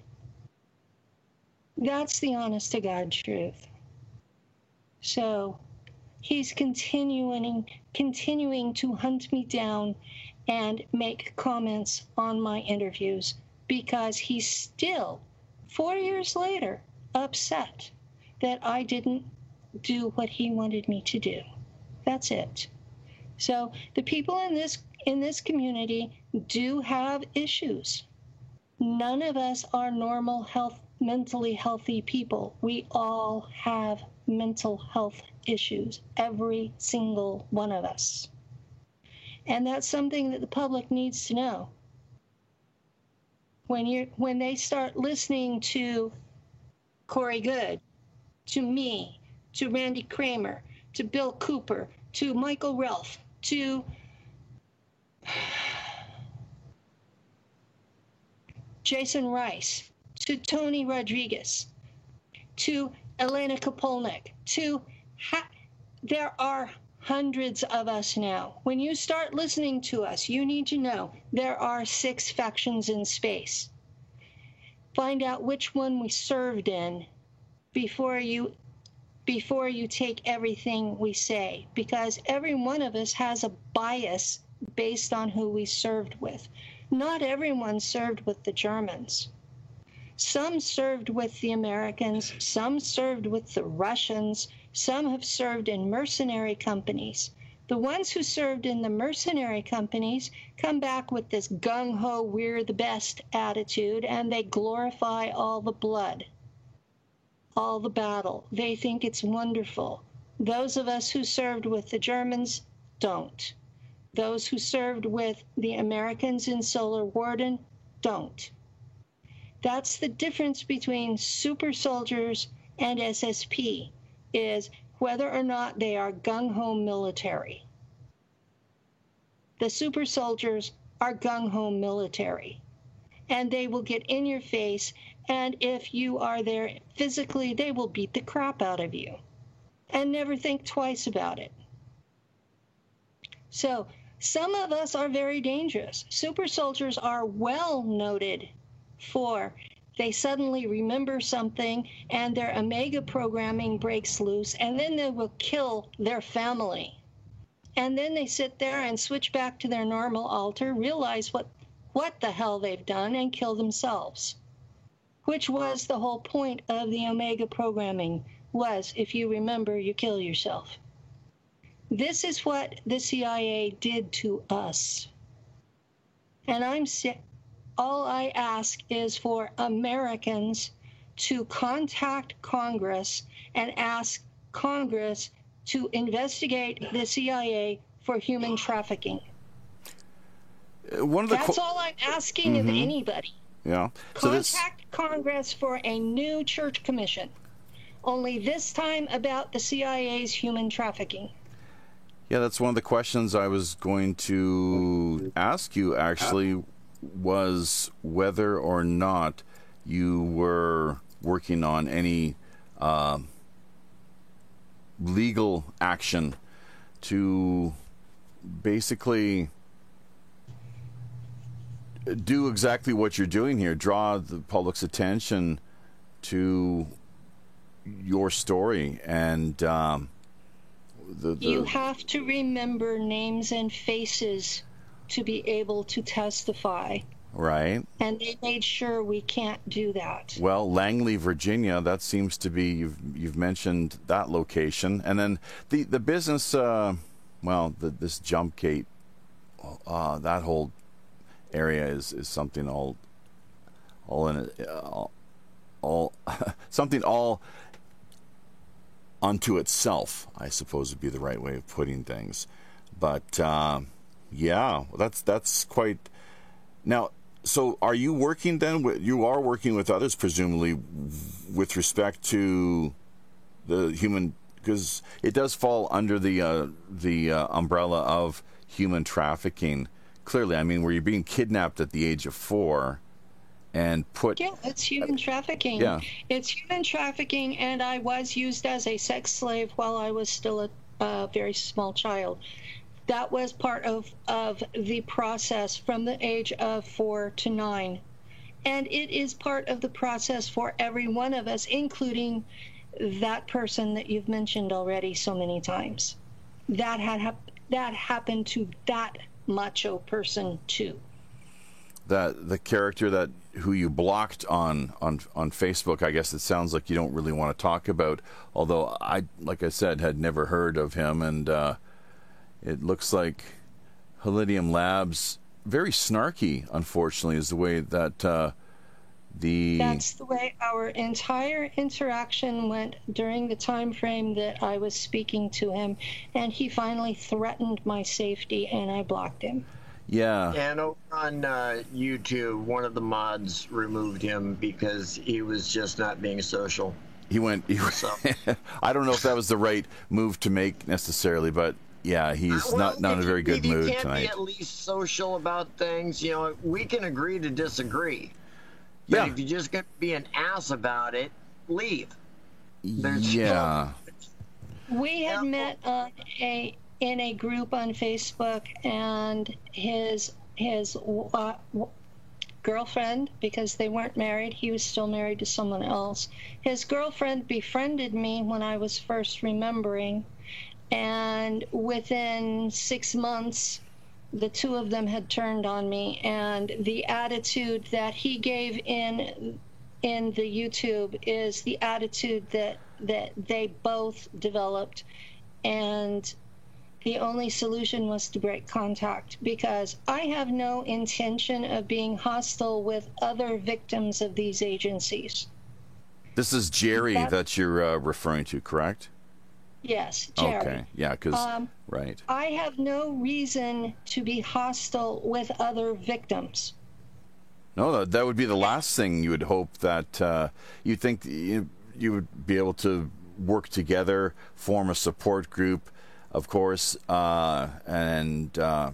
That's the honest to God truth. So he's continuing continuing to hunt me down and make comments on my interviews because he's still, four years later, upset that I didn't do what he wanted me to do. That's it. So the people in this in this community do have issues. None of us are normal health mentally healthy people. We all have mental health issues, every single one of us. And that's something that the public needs to know when you when they start listening to Corey Goode, to me, to Randy Cramer, to Bill Cooper, to Michael Relfe, to Jason Rice, to Tony Rodrigues, to Elena Kapolnik, to ha- there are hundreds of us now. When you start listening to us, you need to know there are six factions in space. Find out which one we served in before you before you take everything we say because every one of us has a bias based on who we served with. Not everyone served with the Germans. Some served with the Americans, some served with the Russians, some have served in mercenary companies. The ones who served in the mercenary companies come back with this gung ho, we're the best attitude, and they glorify all the blood, all the battle. They think it's wonderful. Those of us who served with the Germans don't. Those who served with the Americans in Solar Warden don't. That's the difference between super soldiers and SSP is whether or not they are gung ho military. The super soldiers are gung ho military, and they will get in your face. And if you are there physically, they will beat the crap out of you and never think twice about it. So, some of us are very dangerous. Super soldiers are well noted for they suddenly remember something and their omega programming breaks loose and then they will kill their family and then they sit there and switch back to their normal alter realize what what the hell they've done and kill themselves. Which was the whole point of the Omega programming was if you remember, you kill yourself. This is what the CIA did to us. And I'm all I ask is for Americans to contact Congress and ask Congress to investigate the CIA for human trafficking. Uh, one of the That's all I'm asking mm-hmm. of anybody. Yeah. So Contact this... Congress for a new church commission. Only this time about the CIA's human trafficking. Yeah, that's one of the questions I was going to ask you actually was whether or not you were working on any uh, legal action to basically do exactly what you're doing here draw the public's attention to your story and um, the, the, you have to remember names and faces to be able to testify Right. And they made sure we can't do that. Well, Langley, Virginia, that seems to be you've you've mentioned that location, and then the the business. Uh, well, the, this jump gate, uh, that whole area is is something all all in it, all, all something all unto itself. I suppose would be the right way of putting things, but uh, yeah, that's that's quite. Now, so are you working then? With, you are working with others, presumably, with respect to the human, because it does fall under the uh, the uh, umbrella of human trafficking. Clearly, I mean, where you're being kidnapped at the age of four and put. Yeah, it's human trafficking. Yeah, it's human trafficking, and I was used as a sex slave while I was still a, a very small child that was part of, of the process from the age of four to nine. And it is part of the process for every one of us, including that person that you've mentioned already so many times. That had hap- that happened to that macho person too. That the character that who you blocked on on on Facebook, I guess it sounds like you don't really want to talk about. Although I, like I said, had never heard of him, and uh, it looks like Helidium Labs very snarky. Unfortunately, is the way that uh, the that's the way our entire interaction went during the time frame that I was speaking to him, and he finally threatened my safety, and I blocked him. Yeah. And over on uh, YouTube, one of the mods removed him because he was just not being social. He went. He, so. I don't know if that was the right move to make necessarily, but yeah, he's well, not not in a very good mood you can't tonight. Be at least social about things. You know, we can agree to disagree. But yeah. if you're just going to be an ass about it, leave. There's yeah. We had met on a in a group on Facebook, and his his uh, girlfriend, because they weren't married, he was still married to someone else. His girlfriend befriended me when I was first remembering and within six months, the two of them had turned on me, and the attitude that he gave in in the YouTube is the attitude that that they both developed, and the only solution was to break contact because I have no intention of being hostile with other victims of these agencies. This is Jerry that, that you're uh, referring to, correct? Yes, Jerry. Okay, yeah, because um, right. I have no reason to be hostile with other victims. No, that would be the last thing you would hope that uh, you think you, you would be able to work together, form a support group, of course, uh, and uh,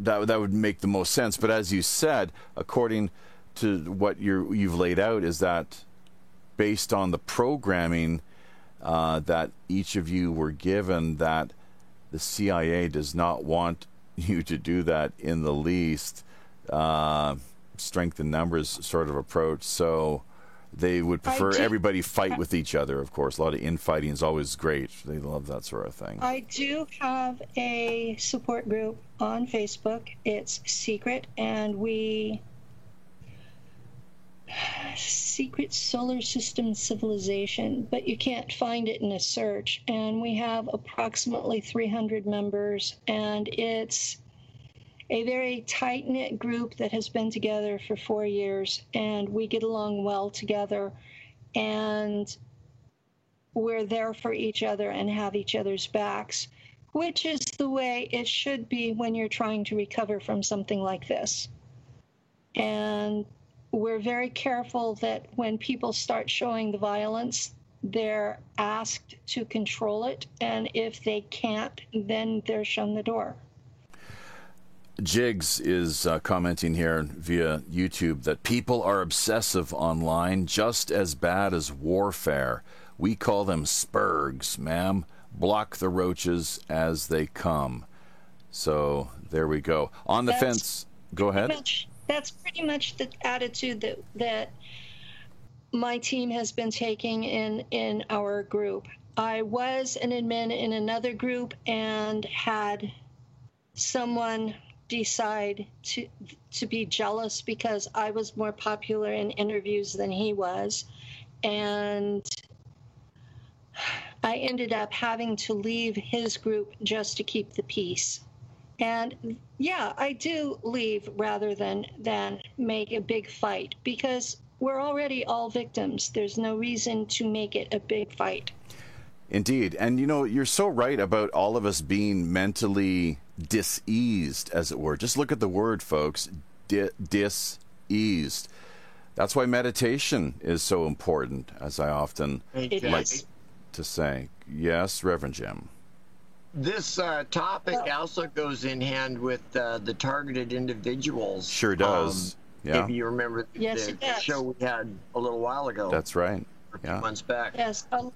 that that would make the most sense. But as you said, according to what you you've laid out, is that based on the programming uh, that each of you were given that the CIA does not want you to do that in the least. Uh, strength in numbers sort of approach. So they would prefer do- everybody fight with each other. Of course, a lot of infighting is always great. They love that sort of thing. I do have a support group on Facebook. It's secret, and we secret solar system civilization, but you can't find it in a search. And we have approximately 300 members, and it's a very tight knit group that has been together for four years, and we get along well together. And we're there for each other and have each other's backs, which is the way it should be when you're trying to recover from something like this. And we're very careful that when people start showing the violence, they're asked to control it. And if they can't, then they're shown the door. Jigs is uh, commenting here via YouTube that people are obsessive online, just as bad as warfare. We call them spurgs, ma'am. Block the roaches as they come. So there we go. On the That's fence, go ahead. Much, that's pretty much the attitude that that my team has been taking in in our group. I was an admin in another group and had someone decide to to be jealous because I was more popular in interviews than he was and I ended up having to leave his group just to keep the peace. And yeah, I do leave rather than than make a big fight because we're already all victims. There's no reason to make it a big fight. Indeed. And you know, you're so right about all of us being mentally diseased, as it were. Just look at the word, folks Di- diseased. That's why meditation is so important, as I often It like is. to say. Yes, Reverend Jim. This uh, topic also goes in hand with uh, the targeted individuals. Sure does. Um, yeah, Maybe you remember the, Yes, the show we had a little while ago. that's right. a few yeah. months back. Yes, a,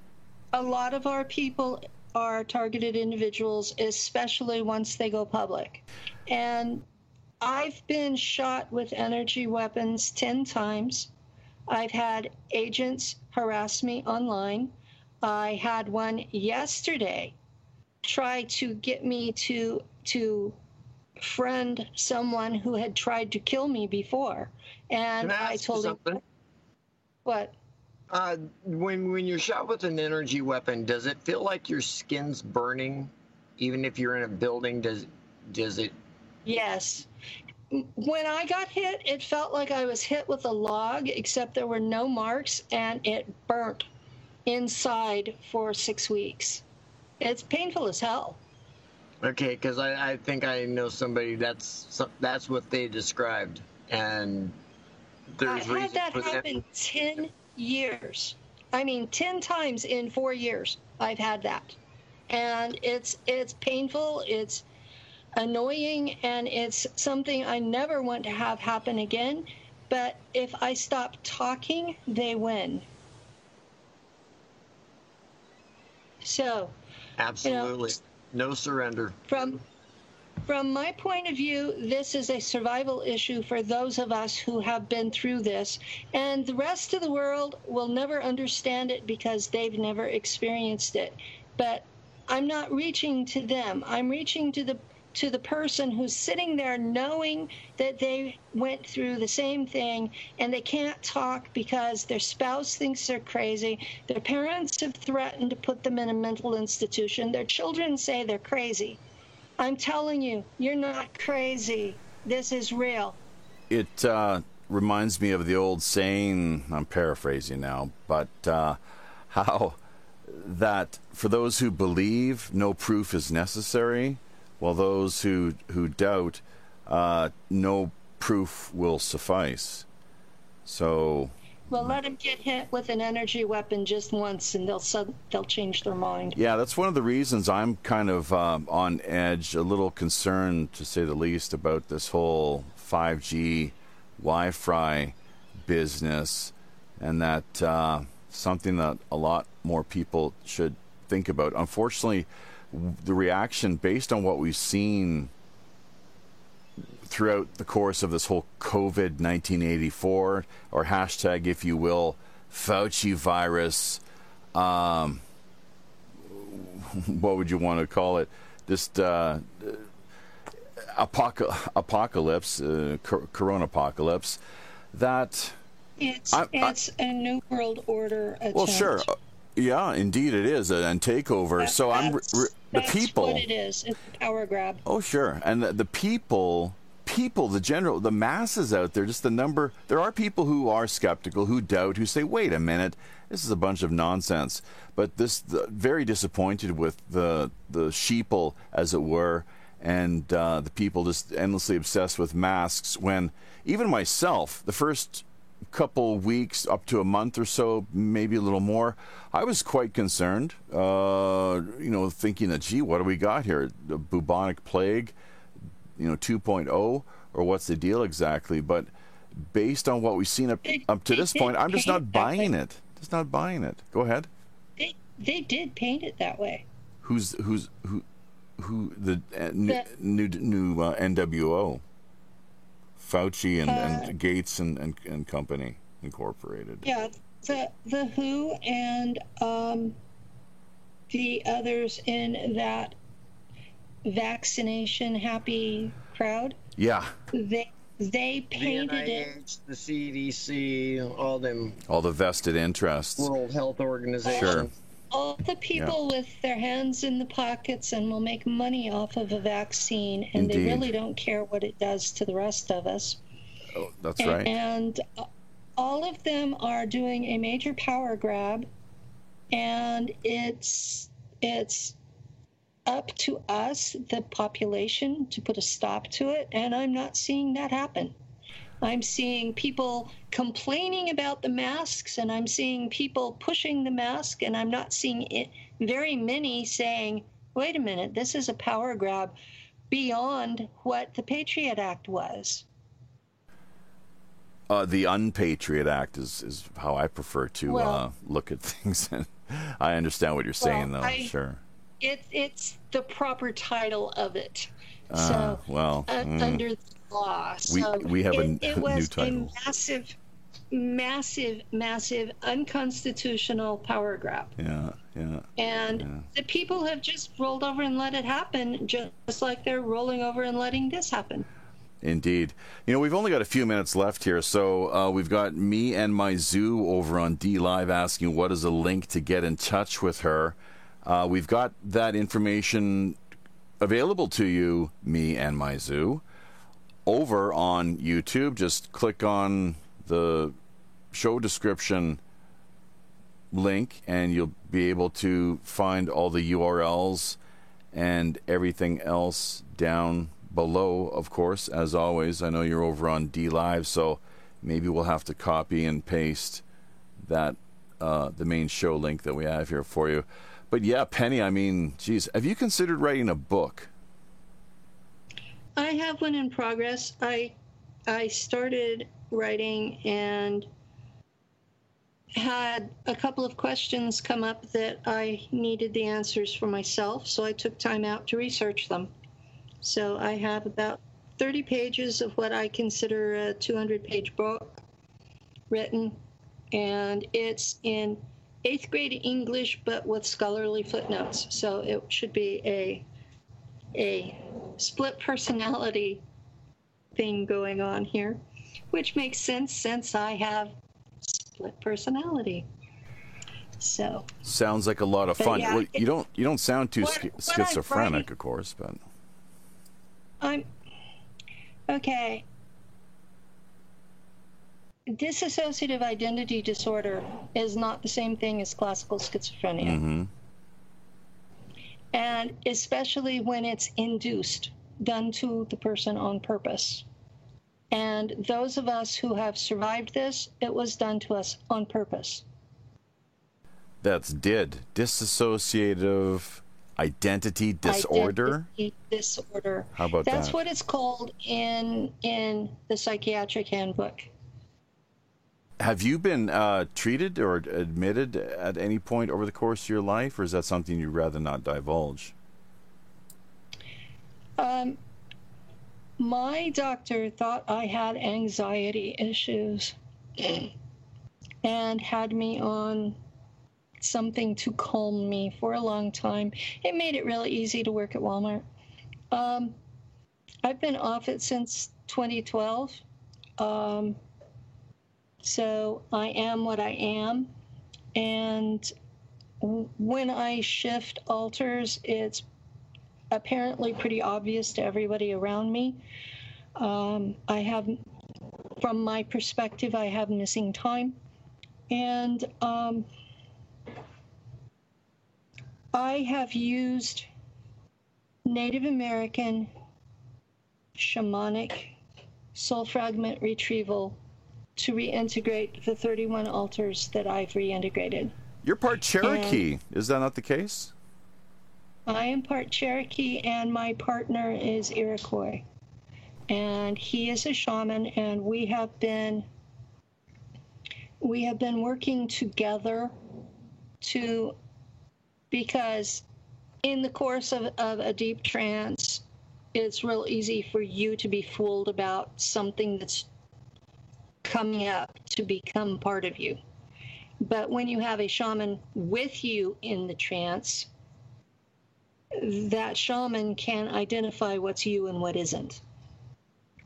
a lot of our people are targeted individuals, especially once they go public. And I've been shot with energy weapons 10 times. I've had agents harass me online. I had one yesterday try to get me to to friend someone who had tried to kill me before. And I I told him what? Uh, when when you're shot with an energy weapon, does it feel like your skin's burning, even if you're in a building? Does does it? Yes. When I got hit, it felt like I was hit with a log, except there were no marks and it burnt inside for six weeks. It's painful as hell. Okay, because I, I think I know somebody that's that's what they described, and I there's had that for that. happen 10 years. I mean, 10 times in four years, I've had that. And it's it's painful, it's annoying, and it's something I never want to have happen again. But if I stop talking, they win. So, Absolutely, no surrender. from from my point of view, this is a survival issue for those of us who have been through this, and the rest of the world will never understand it because they've never experienced it. But I'm not reaching to them. I'm reaching to the to the person who's sitting there knowing that they went through the same thing and they can't talk because their spouse thinks they're crazy. Their parents have threatened to put them in a mental institution. Their children say they're crazy. I'm telling you, you're not crazy. This is real. It uh, reminds me of the old saying, I'm paraphrasing now, but uh, how that for those who believe, no proof is necessary, while those who, who doubt, uh, no proof will suffice. So, Well, let them get hit with an energy weapon just once, and they'll sud- they'll change their mind. yeah, that's one of the reasons I'm kind of um, on edge, a little concerned, to say the least, about this whole 5G Wi Fi business, and that uh, something that a lot more people should think about. Unfortunately, the reaction based on what we've seen throughout the course of this whole COVID 1984, or hashtag, if you will, Fauci virus. Um, what would you want to call it? Just uh, apoc- apocalypse, uh, corona apocalypse. That it's I, it's I, a new world order. Attempt. Well, sure. Uh, yeah, indeed, it is a, a takeover. That, so I'm re- the people. What it is, it's a power grab. Oh, sure, and the, the people people, the general, the masses out there, just the number. There are people who are skeptical, who doubt, who say, "Wait a minute, this is a bunch of nonsense." But this, the, very disappointed with the the sheeple, as it were, and uh, the people just endlessly obsessed with masks. When even myself, the first couple weeks, up to a month or so, maybe a little more, I was quite concerned. Uh, you know, thinking that, gee, what do we got here? The bubonic plague you know 2.0 or what's the deal exactly? But based on what we've seen up, up to this point i'm just not buying it. Just not buying it. Go ahead. They, they did paint it that way. Who's who's who who the, uh, the new new uh, nwo fauci and, uh, and gates and, and, and company incorporated yeah the the who and um, the others in that vaccination happy crowd. Yeah. They they painted the NIH, it. The CDC, all them. All the vested interests. World Health Organization. Sure. All the people yeah. with their hands in the pockets and will make money off of a vaccine, and Indeed. they really don't care what it does to the rest of us. Oh, that's and, right. And uh, all of them are doing a major power grab, and it's it's up to us, the population, to put a stop to it, and I'm not seeing that happen. I'm seeing people complaining about the masks, and I'm seeing people pushing the mask, and I'm not seeing it, very many saying, wait a minute, this is a power grab beyond what the Patriot Act was. Uh, the Unpatriot Act is, is how I prefer to well, uh, look at things. I understand what you're saying, well, though. I, sure. It, it's the proper title of it. So, well, uh, mm. under the law. So we, we have it, a, it was new title. A massive, massive, massive unconstitutional power grab. Yeah, yeah. And yeah. the people have just rolled over and let it happen, just like they're rolling over and letting this happen. Indeed. You know, we've only got a few minutes left here, so uh, we've got me and my zoo over on DLive asking what is a link to get in touch with her. Uh, we've got that information available to you, me and my zoo, over on YouTube. Just click on the show description link and you'll be able to find all the URLs and everything else down below, of course, as always. I know you're over on DLive, so maybe we'll have to copy and paste that uh, the main show link that we have here for you. But yeah, Penny, I mean, geez, have you considered writing a book? I have one in progress. I I started writing and had a couple of questions come up that I needed the answers for myself, so I took time out to research them. So I have about 30 pages of what I consider a 200 page book written, and it's in eighth grade English, but with scholarly footnotes. So it should be a a split personality thing going on here, which makes sense since I have split personality. So sounds like a lot of fun. Yeah, well, you don't you don't sound too what, schizophrenic, of course, but I'm okay dissociative identity disorder is not the same thing as classical schizophrenia. Mm-hmm. And especially when it's induced, done to the person on purpose. And those of us who have survived this, it was done to us on purpose. That's DID, dissociative identity disorder. Identity disorder. How about That's that? That's what it's called in in the psychiatric handbook. Have you been uh, treated or admitted at any point over the course of your life, or is that something you'd rather not divulge? Um, my doctor thought I had anxiety issues. and had me on something to calm me for a long time. It made it really easy to work at Walmart. Um, I've been off it since 2012. Um, so I am what I am. And when I shift alters, it's apparently pretty obvious to everybody around me. Um, I have, from my perspective, I have missing time. And um, I have used Native American shamanic soul fragment retrieval to reintegrate the 31 alters that I've reintegrated. You're part Cherokee. And Is that not the case? I am part Cherokee, and my partner is Iroquois. And he is a shaman, and we have been we have been working together to because in the course of, of a deep trance it's real easy for you to be fooled about something that's coming up to become part of you. But when you have a shaman with you in the trance, that shaman can identify what's you and what isn't.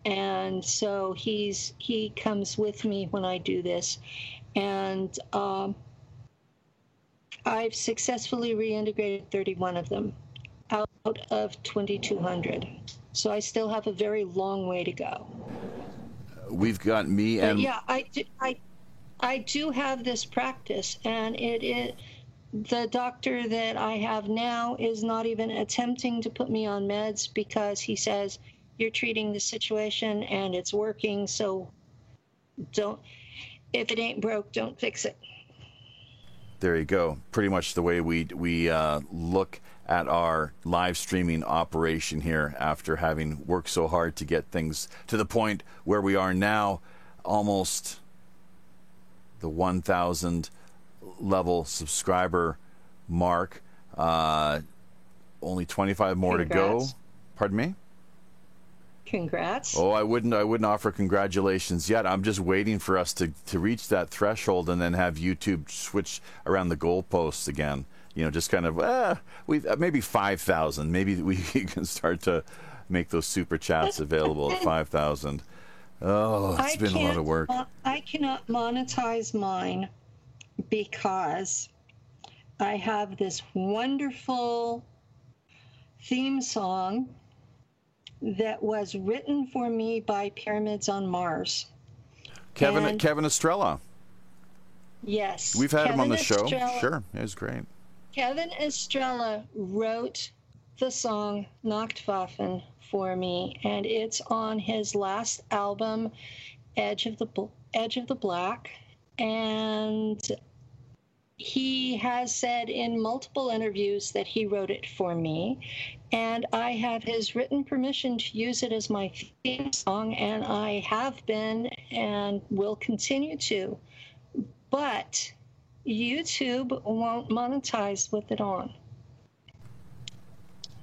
And so he's he comes with me when I do this, and um, I've successfully reintegrated 31 of them out of 2,200. So I still have a very long way to go. We've got me and but yeah, I do, I I do have this practice, and it is the doctor that I have now is not even attempting to put me on meds because he says you're treating the situation and it's working. So don't if it ain't broke, don't fix it. There you go. Pretty much the way we we uh, look at our live streaming operation here after having worked so hard to get things to the point where we are now, almost the 1,000 level subscriber mark. Uh, only 25 more Congrats. to go. Pardon me? Congrats. Oh, I wouldn't. I wouldn't offer congratulations yet. I'm just waiting for us to to reach that threshold and then have YouTube switch around the goalposts again. You know, just kind of uh, we uh, maybe five thousand. Maybe we can start to make those super chats available at five thousand. Oh, it's I been a lot of work. I cannot monetize mine because I have this wonderful theme song that was written for me by Pyramids on Mars. Kevin and, Kevin Estrella. Yes. We've had Kevin him on the Estrella, show. Sure. It was great. Kevin Estrella wrote the song Nachtwaffen for me and it's on his last album Edge of the Edge of the Black and he has said in multiple interviews that he wrote it for me, and I have his written permission to use it as my theme song, and I have been and will continue to. But YouTube won't monetize with it on.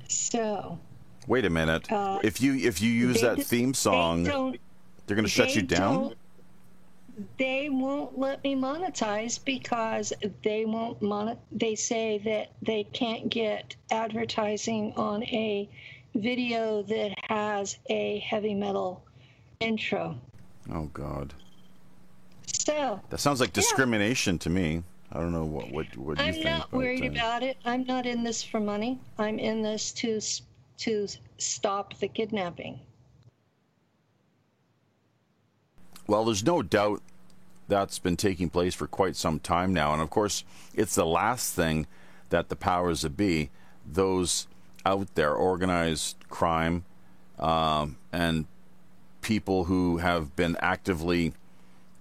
So. Wait a minute. Uh, if you if you use that theme song, they are going to shut you down they won't let me monetize because they won't mon- they say that they can't get advertising on a video that has a heavy metal intro. Oh god. So That sounds like discrimination yeah. to me. I don't know what what what you I'm think. I'm not worried about it. I'm not in this for money. I'm in this to to stop the kidnapping. Well, there's no doubt that's been taking place for quite some time now. And of course, it's the last thing that the powers that be, those out there, organized crime, um, and people who have been actively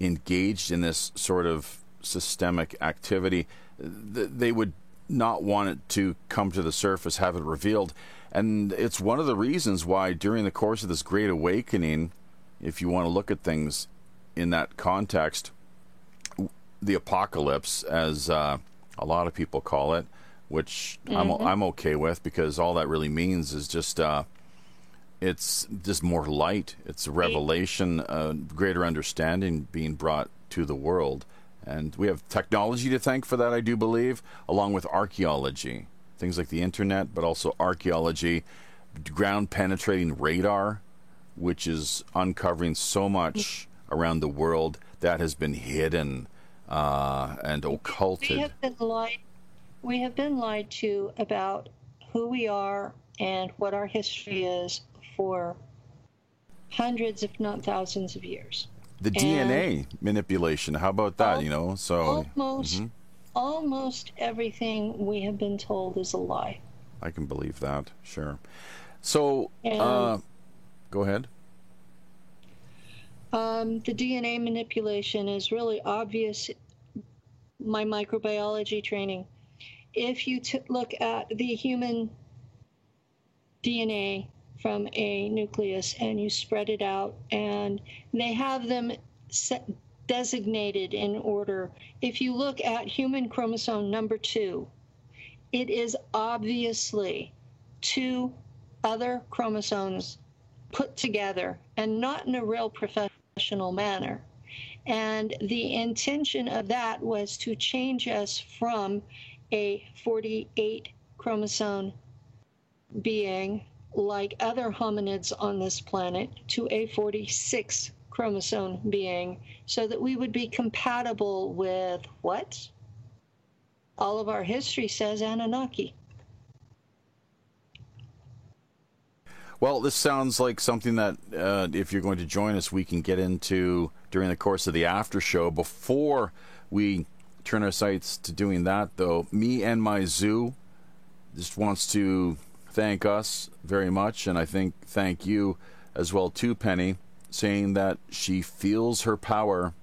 engaged in this sort of systemic activity, th- they would not want it to come to the surface, have it revealed. And it's one of the reasons why, during the course of this Great Awakening, if you want to look at things in that context, the apocalypse, as uh, a lot of people call it, which mm-hmm. I'm I'm okay with because all that really means is just uh, it's just more light. It's a revelation, uh, greater understanding being brought to the world, And we have technology to thank for that, I do believe, along with archaeology. Things like the internet, but also archaeology, ground penetrating radar, which is uncovering so much around the world that has been hidden uh, and occulted. We have been lied. We have been lied to about who we are and what our history is for hundreds, if not thousands, of years. The And- DNA manipulation. How about that? Al- you know, so Almost, Mhm. almost everything we have been told is a lie. I can believe that. Sure. So, uh, go ahead. Um, the DNA manipulation is really obvious. My microbiology training. If you t- look at the human DNA from a nucleus and you spread it out, and they have them set, designated in order. If you look at human chromosome number two, it is obviously two other chromosomes put together and not in a real professional manner. And the intention of that was to change us from a 48 chromosome being like other hominids on this planet to a 46 chromosome being so that we would be compatible with what? All of our history says Anunnaki. Well, this sounds like something that, uh, if you're going to join us, we can get into during the course of the after show. Before we turn our sights to doing that, though, me and my zoo just wants to thank us very much, and I think thank you as well too, Penny, saying that she feels her power.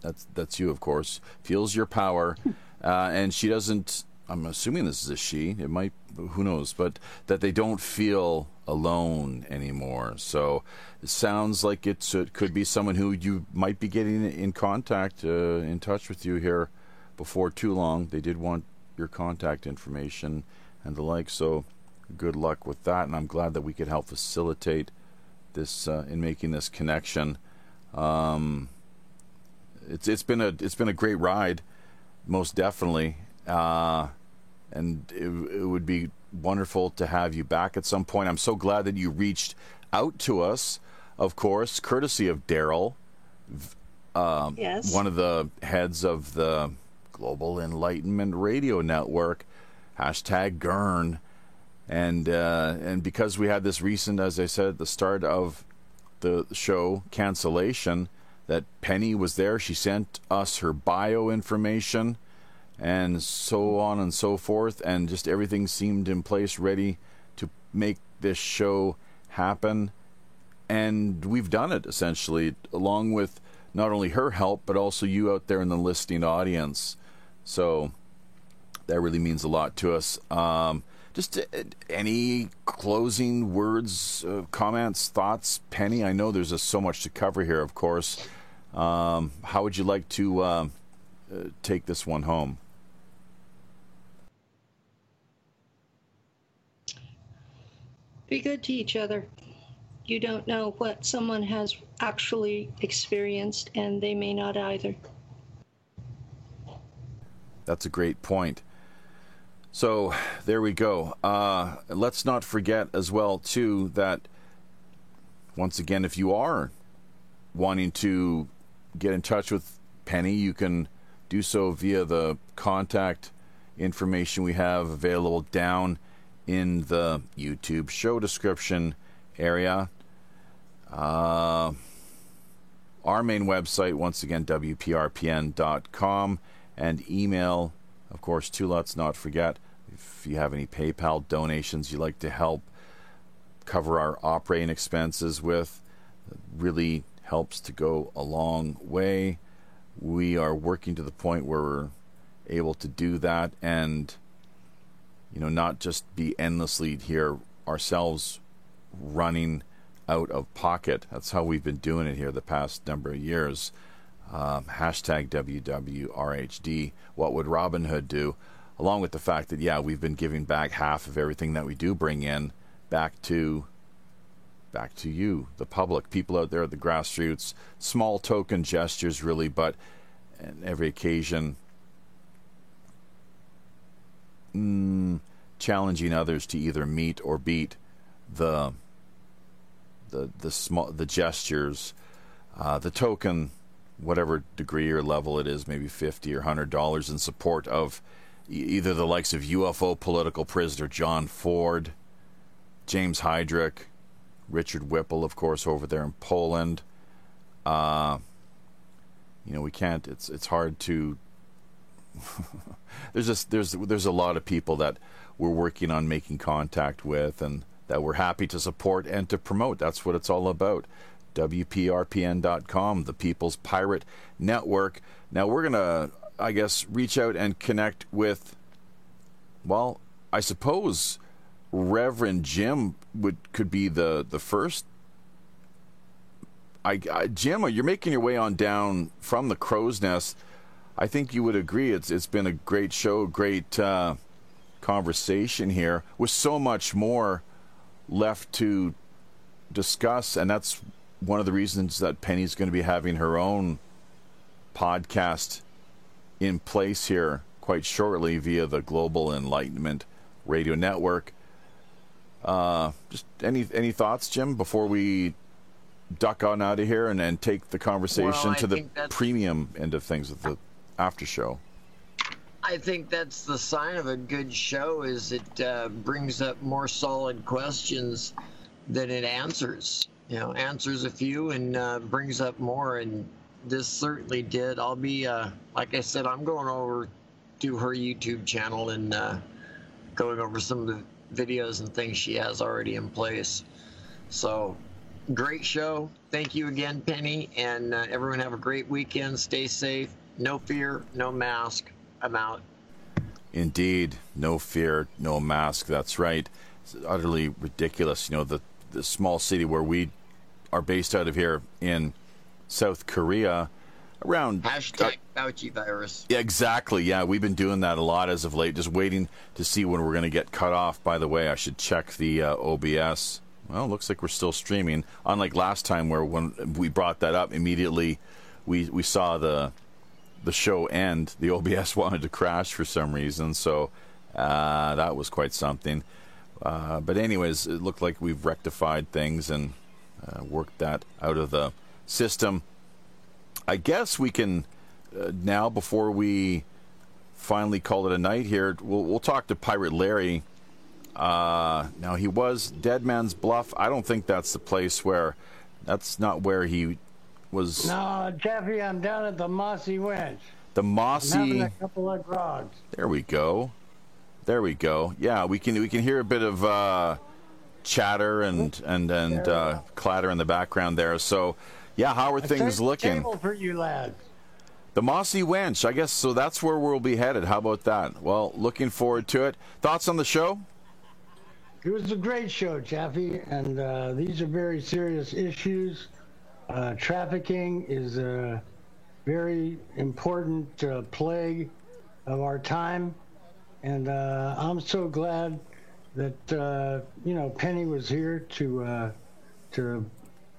That's that's you, of course. Feels your power, uh, and she doesn't. I'm assuming this is a she. It might. Who knows? But that they don't feel alone anymore. So it sounds like it's, it could be someone who you might be getting in contact, uh, in touch with you here before too long. They did want your contact information and the like. So good luck with that. And I'm glad that we could help facilitate this uh, in making this connection. Um, it's it's been a it's been a great ride, most definitely. Uh, and it, it would be wonderful to have you back at some point. I'm so glad that you reached out to us, of course, courtesy of Daryl, um, Yes. one of the heads of the Global Enlightenment Radio Network, hashtag GERN. And uh, and because we had this recent, as I said at the start of the show, cancellation, that Penny was there. She sent us her bio information and so on and so forth, and just everything seemed in place, ready to make this show happen. And we've done it essentially, along with not only her help, but also you out there in the listening audience. So that really means a lot to us. Um, just uh, any closing words, uh, comments, thoughts, Penny? I know there's just so much to cover here, of course. Um, how would you like to uh, uh, take this one home? Be good to each other. You don't know what someone has actually experienced, and they may not either. That's a great point. So there we go. Uh, let's not forget as well too that once again, if you are wanting to get in touch with Penny, you can do so via the contact information we have available down in the YouTube show description area. Uh, our main website, once again, WPRPN.com, and email, of course, too. Let's not forget if you have any PayPal donations you'd like to help cover our operating expenses with, it really helps to go a long way. We are working to the point where we're able to do that and you know not just be endlessly here ourselves running out of pocket. That's how we've been doing it here the past number of years. Um, hashtag WWRHD what would Robin Hood do along with the fact that yeah we've been giving back half of everything that we do bring in back to back to you the public. People out there at the grassroots small token gestures really but and every occasion mm, challenging others to either meet or beat the the the small the gestures, uh, the token, whatever degree or level it is, maybe fifty or hundred dollars in support of either the likes of UFO political prisoner John Ford, James Heydrich, Richard Whipple, of course, over there in Poland. Uh, you know, we can't. It's it's hard to. there's just there's there's a lot of people that we're working on making contact with, and that we're happy to support and to promote. That's what it's all about. WPRPN.com, the People's Pirate Network. Now we're gonna, I guess, reach out and connect with. Well, I suppose Reverend Jim would could be the the first. I, I Jim, you're making your way on down from the crow's nest. I think you would agree. It's it's been a great show, great uh, conversation here, with so much more left to discuss, and that's one of the reasons that Penny's going to be having her own podcast in place here quite shortly via the Global Enlightenment Radio Network. Uh, just any any thoughts, Jim, before we duck on out of here and then take the conversation Well, to the premium end of things with the after show? I think that's the sign of a good show is it uh, brings up more solid questions than it answers. You know, answers a few and uh, brings up more, and this certainly did. I'll be, uh, like I said, I'm going over to her YouTube channel and uh, going over some of the videos and things she has already in place. So, great show. Thank you again, Penny, and uh, everyone have a great weekend. Stay safe. No fear, no mask. I'm out. Indeed, no fear, no mask. That's right. It's utterly ridiculous. You know, the the small city where we are based out of here in South Korea, around Hashtag Fauci virus. Yeah, exactly. Yeah, we've been doing that a lot as of late, just waiting to see when we're going to get cut off. By the way, I should check the uh, OBS. Well, looks like we're still streaming. Unlike last time, where when we brought that up, immediately we we saw the the show end. The OBS wanted to crash for some reason, so uh, that was quite something. Uh, but anyways, it looked like we've rectified things and uh, worked that out of the system. I guess we can uh, now before we finally call it a night here. We'll, we'll talk to Pirate Larry. Uh, now he was Dead Man's Bluff. I don't think that's the place where. That's not where he was. No, Jeffy, I'm down at the Mossy Wench. The mossy. a couple of grogs. There we go. There we go. Yeah, we can we can hear a bit of uh, chatter and and and uh, clatter in the background there. So, yeah, how are I things looking? Table for you lads. The Mossy Wench, I guess. So that's where we'll be headed. How about that? Well, looking forward to it. Thoughts on the show? It was a great show, Jaffe, and uh, these are very serious issues. Uh, trafficking is a very important uh, plague of our time, and uh, I'm so glad that uh, you know Penny was here to uh, to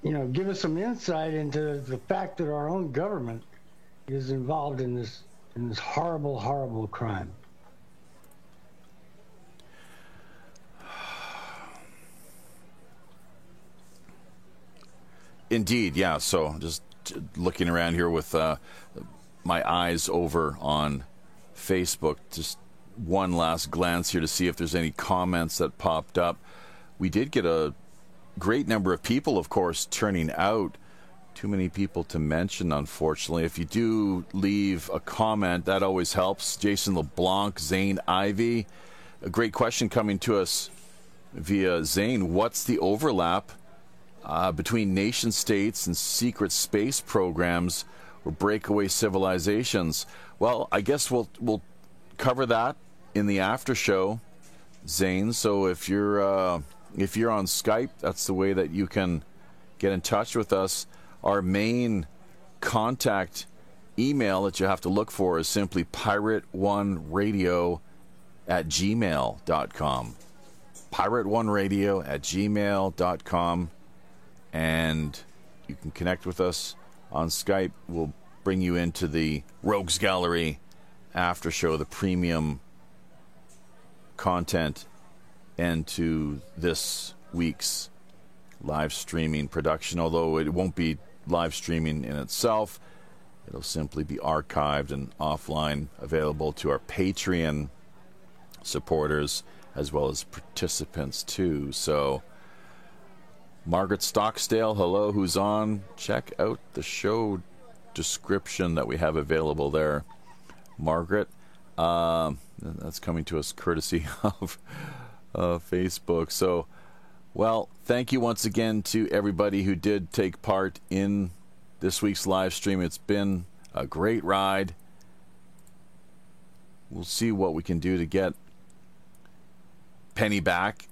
you know give us some insight into the fact that our own government is involved in this in this horrible, horrible crime. Indeed, yeah. So just looking around here with uh, my eyes over on Facebook, just one last glance here to see if there's any comments that popped up. We did get a great number of people, of course, turning out. Too many people to mention, unfortunately. If you do leave a comment, that always helps. Jason LeBlanc, Zane Ivy. A great question coming to us via Zane. What's the overlap uh, between nation states and secret space programs or breakaway civilizations. Well, I guess we'll we'll cover that in the after show, Zane. So if you're uh, if you're on Skype, that's the way that you can get in touch with us. Our main contact email that you have to look for is simply pirate1radio at gmail.com. Pirate1radio at gmail.com and you can connect with us on Skype. We'll bring you into the Rogues Gallery after show, the premium content, and to this week's live streaming production. Although it won't be live streaming in itself, it'll simply be archived and offline, available to our Patreon supporters as well as participants too. So. Margaret Stocksdale, hello, who's on? Check out the show description that we have available there. Margaret, um, that's coming to us courtesy of uh, Facebook. So, well, thank you once again to everybody who did take part in this week's live stream. It's been a great ride. We'll see what we can do to get Penny back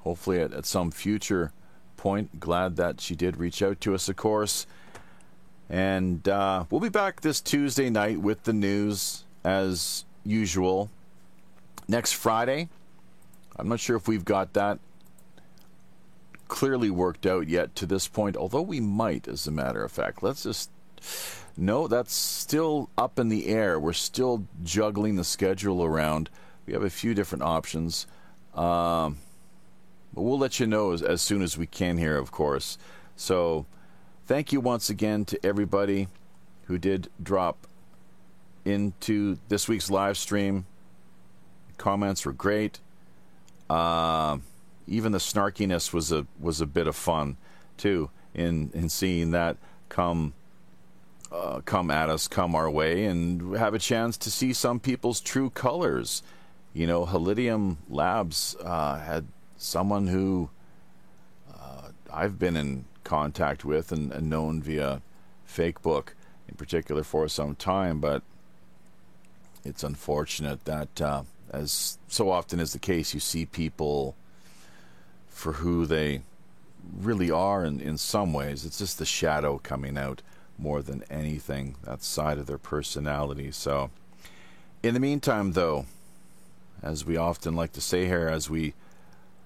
hopefully at, at some future point. Glad that she did reach out to us, of course. And uh, we'll be back this Tuesday night with the news as usual. Next Friday, I'm not sure if we've got that clearly worked out yet to this point, although we might, as a matter of fact. Let's just. No, that's still up in the air. We're still juggling the schedule around. We have a few different options. Um, but we'll let you know as, as soon as we can here, of course. So thank you once again to everybody who did drop into this week's live stream. Comments were great. Uh, even the snarkiness was a was a bit of fun too in in seeing that come uh, come at us, come our way, and have a chance to see some people's true colors. You know, Halidium Labs uh, had someone who uh, I've been in contact with and, and known via Fakebook in particular for some time, but it's unfortunate that, uh, as so often is the case, you see people for who they really are in, in some ways. It's just the shadow coming out more than anything, that side of their personality. So, in the meantime, though, as we often like to say here, as we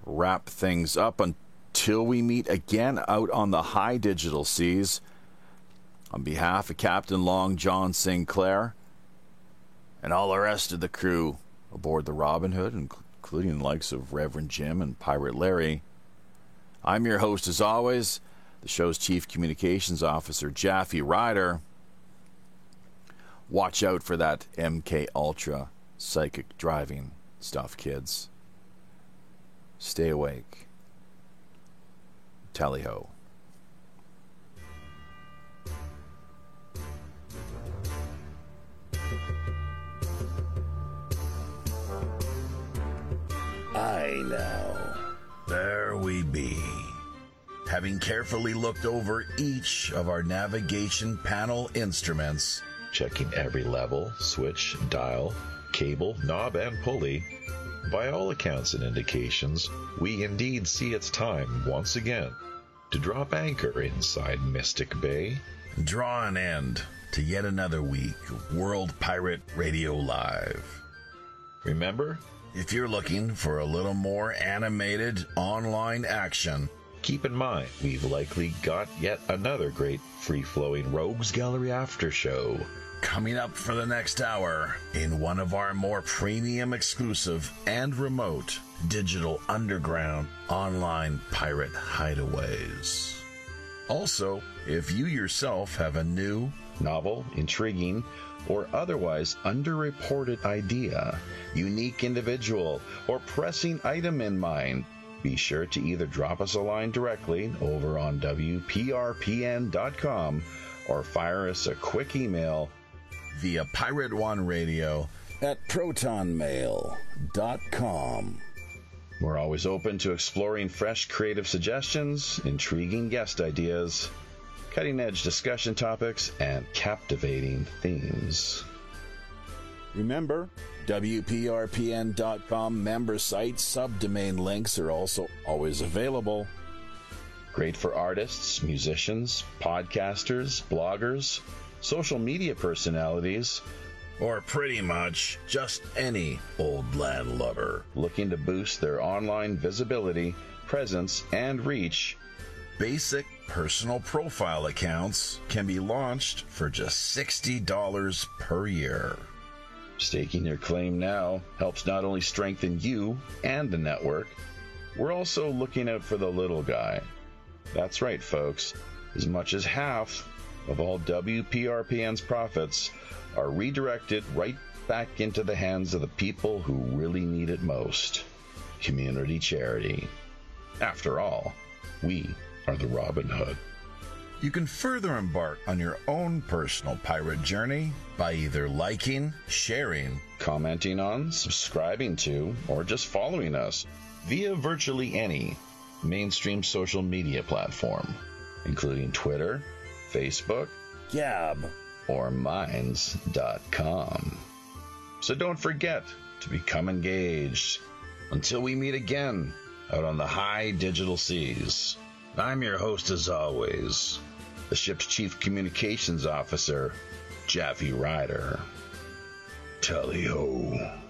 wrap things up until we meet again out on the high digital seas. On behalf of Captain Long John Sinclair and all the rest of the crew aboard the Robin Hood, including the likes of Reverend Jim and Pirate Larry, I'm your host as always, the show's Chief Communications Officer, Jaffe Ryder. Watch out for that MK Ultra psychic driving stuff, kids. Stay awake. Tally ho. I know. There we be. Having carefully looked over each of our navigation panel instruments, checking every level, switch, dial, cable, knob, and pulley, by all accounts and indications, we indeed see it's time once again to drop anchor inside Mystic Bay. Draw an end to yet another week of World Pirate Radio Live. Remember, if you're looking for a little more animated online action, keep in mind we've likely got yet another great free flowing Rogues Gallery after show coming up for the next hour in one of our more premium exclusive and remote digital underground online pirate hideaways. Also, if you yourself have a new, novel, intriguing, or otherwise underreported idea, unique individual, or pressing item in mind, be sure to either drop us a line directly over on WPRPN.com or fire us a quick email via Pirate One Radio at protonmail.com. We're always open to exploring fresh creative suggestions, intriguing guest ideas, cutting edge discussion topics, and captivating themes. Remember, WPRPN.com member site subdomain links are also always available. Great for artists, musicians, podcasters, bloggers, social media personalities, or pretty much just any old land lover looking to boost their online visibility, presence, and reach. Basic personal profile accounts can be launched for just $60 per year. Staking your claim now helps not only strengthen you and the network, we're also looking out for the little guy. That's right, folks. As much as half of all WPRPN's profits are redirected right back into the hands of the people who really need it most community charity. After all, we are the Robin Hood. You can further embark on your own personal pirate journey by either liking, sharing, commenting on, subscribing to, or just following us via virtually any mainstream social media platform, including Twitter, Facebook, Gab, or Minds.com. So don't forget to become engaged. Until we meet again out on the high digital seas. I'm your host, as always, the ship's chief communications officer, Jaffe Ryder. Tally ho.